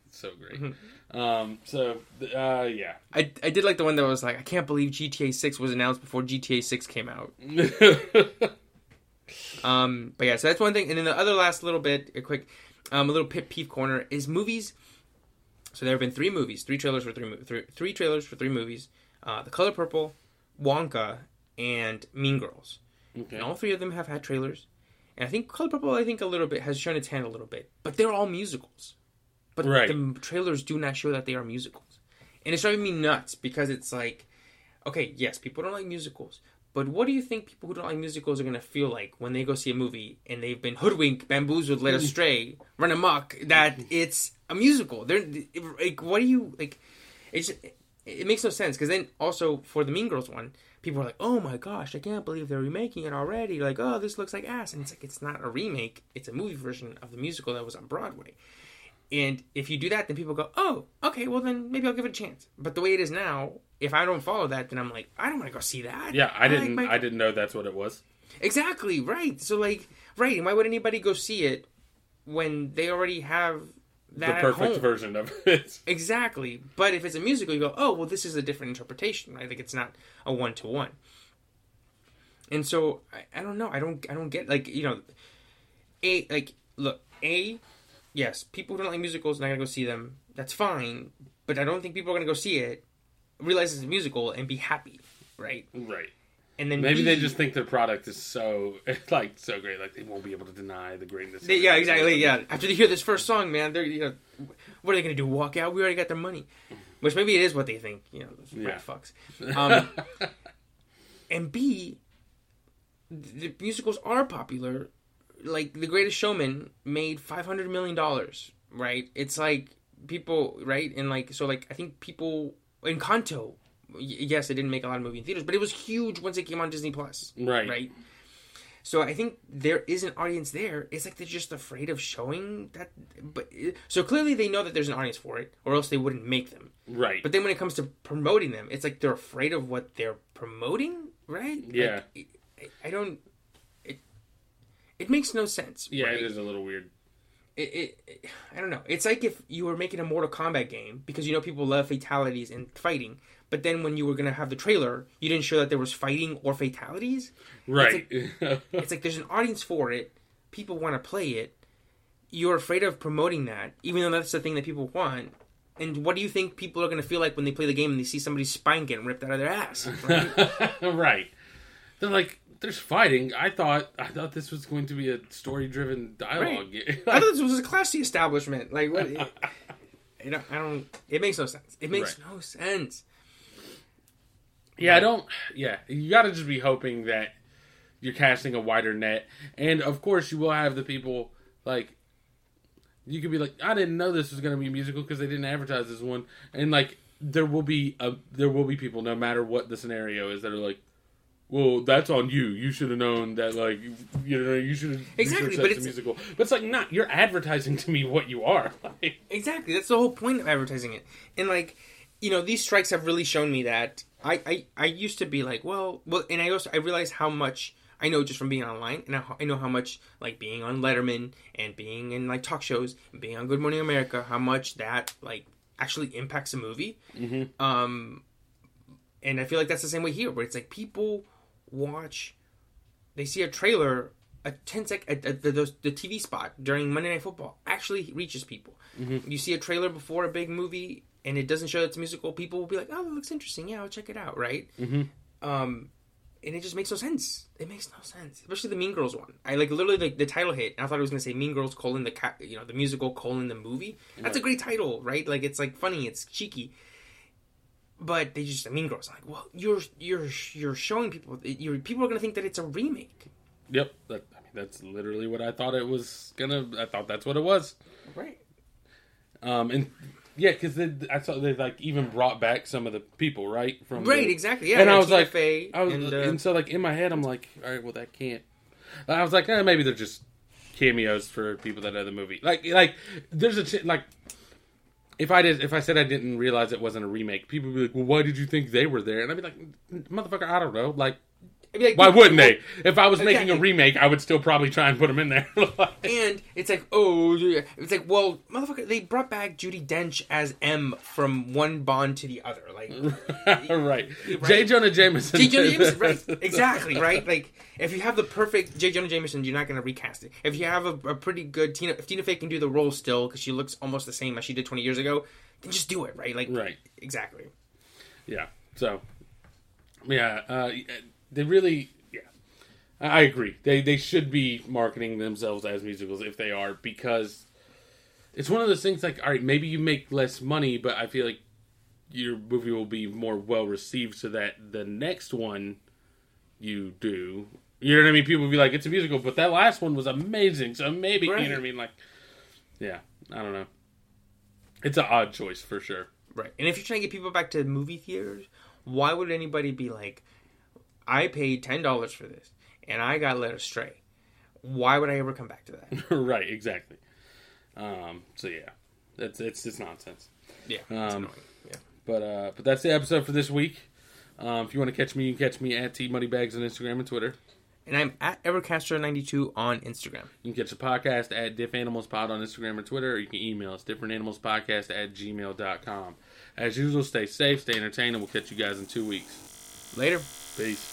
It's so great. Mm-hmm. Um, so uh, yeah. I, I did like the one that was like, I can't believe GTA Six was announced before GTA Six came out. Um, but yeah, so that's one thing. And then the other last little bit, a quick, um, a little pit peeve corner is movies. So there have been three movies, three trailers for three, three, three trailers for three movies: uh, The Color Purple, Wonka, and Mean Girls. okay. And all three of them have had trailers. And I think Color Purple, I think a little bit has shown its hand a little bit, but they're all musicals. But Right. the trailers do not show that they are musicals, and it's driving me nuts because it's like, okay, yes, people don't like musicals, but what do you think people who don't like musicals are gonna feel like when they go see a movie and they've been hoodwinked, bamboozled, led astray, mm-hmm. run amok that mm-hmm. it's a musical? They're like, what do you like? It's it makes no sense because then also for the Mean Girls one, people are like, "Oh my gosh, I can't believe they're remaking it already!" Like, "Oh, this looks like ass," and it's like it's not a remake; it's a movie version of the musical that was on Broadway. And if you do that, then people go, "Oh, okay, well then maybe I'll give it a chance." But the way it is now, if I don't follow that, then I'm like, I don't want to go see that. Yeah, I didn't. like my- I didn't know that's what it was. exactly right. So like, right, and why would anybody go see it when they already have the perfect version of it. Exactly. But if it's a musical, you go, oh, well, this is a different interpretation. I think it's not a one to one. And so I, I don't know. I don't. I don't get like you know, a like look a yes. People who don't like musicals and I gotta go see them. That's fine. But I don't think people are gonna go see it, realize it's a musical, and be happy, right? Right. And then Maybe B, they just think their product is so like so great, like they won't be able to deny the greatness. They, yeah, exactly. Yeah. After they hear this first song, man, they're you know, what are they gonna do? Walk out? We already got their money. Which maybe it is what they think. You know, Yeah. fucks. Um, and B, the musicals are popular. Like The Greatest Showman made five hundred million dollars. Right? It's like people, right? And like so, like I think people Encanto. Yes, it didn't make a lot of movie in theaters, but it was huge once it came on Disney Plus right. right? So I think there is an audience there. It's like they're just afraid of showing that. But so clearly they know that there's an audience for it, or else they wouldn't make them. Right. But then when it comes to promoting them, it's like they're afraid of what they're promoting, right? Yeah. Like, I- I don't. It it makes no sense. yeah, right? it is a little weird. it, it, it- I don't know. It's like if you were making a Mortal Kombat game because you know people love fatalities and fighting, but then when you were gonna have the trailer, you didn't show that there was fighting or fatalities. Right. It's like there's an audience for it. People want to play it. You're afraid of promoting that, even though that's the thing that people want. And what do you think people are going to feel like when they play the game and they see somebody's spine getting ripped out of their ass? Right? right. They're like, there's fighting. I thought I thought this was going to be a story driven dialogue. I thought this was a classy establishment. Like what? you know, I don't. It makes no sense. It makes Right. no sense. Yeah, I don't. Yeah, you got to just be hoping that you're casting a wider net, and of course, you will have the people like. You could be like, I didn't know this was going to be a musical because they didn't advertise this one, and like there will be a there will be people no matter what the scenario is that are like, well, that's on you. You should have known that, like, you know, you should have Exactly, but a it's- musical. But it's like, not you're advertising to me what you are. Like, Exactly. That's the whole point of advertising it. And like, you know, these strikes have really shown me that I I, I used to be like, well, well, and I also I realized how much I know just from being online, and I, I know how much like being on Letterman and being in like talk shows and being on Good Morning America, how much that like actually impacts a movie. Mm-hmm. Um, and I feel like that's the same way here, where it's like people watch, they see a trailer, a 10 sec, a, a, the, the TV spot during Monday Night Football actually reaches people. You see a trailer before a big movie and it doesn't show it's a musical, people will be like, oh, that looks interesting. Yeah, I'll check it out, right? Mhm. Um, and it just makes no sense. It makes no sense, especially the Mean Girls one. I like literally like the title hit. And I thought it was gonna say Mean Girls colon the you know, the musical colon the movie. That's a great title, right? Like it's like funny, it's cheeky. But they just Mean Girls. I'm like, well, you're you're you're showing people. You're, people are gonna think that it's a remake, Yep. That, I mean, that's literally what I thought it was gonna. I thought that's what it was. right? Um, and yeah, because I saw they like even brought back some of the people right from Right, the- exactly. Yeah, and I was Tina like, I was, and, and, uh, so like in my head, I'm like, all right, well that can't. I was like, eh, maybe they're just cameos for people that know the movie. Like, like there's a ch- like. If I did, if I said I didn't realize it wasn't a remake, people would be like, "Well, why did you think they were there?" And I'd be like, "Motherfucker, I don't know. Like, like, why wouldn't they? If I was making a remake, I would still probably try and put them in there." And it's like, oh, it's like, well, motherfucker, they brought back Judi Dench as M from one Bond to the other, like. right. J. Jonah Jameson. J. Jonah Jameson, right? Exactly, right? Like, if you have the perfect J. Jonah Jameson, you're not going to recast it. If you have a, a pretty good Tina, if Tina Fey can do the role still because she looks almost the same as she did 20 years ago, then just do it, right? Like, Right. Exactly. Yeah. So, yeah, uh, they really, yeah, I agree. They they should be marketing themselves as musicals if they are because it's one of those things. Like, all right, maybe you make less money, but I feel like your movie will be more well received, so that the next one you do. You know what I mean? People will be like, "It's a musical," but that last one was amazing. So maybe Right. you know what I mean? Like, yeah, I don't know. It's an odd choice for sure. Right. And if you're trying to get people back to movie theaters, why would anybody be like, I paid $10 for this and I got led astray? Why would I ever come back to that? right, exactly. Um, so yeah, that's it's it's nonsense. Yeah. Um, yeah. But uh, but that's the episode for this week. Um, if you want to catch me, you can catch me at T Moneybags on Instagram and Twitter. And I'm at Evercaster92 on Instagram. You can catch the podcast at Diff Animals Pod on Instagram or Twitter, or you can email us differentanimalspodcast at gmail.com. As usual, stay safe, stay entertained, and we'll catch you guys in two weeks. Later. Peace.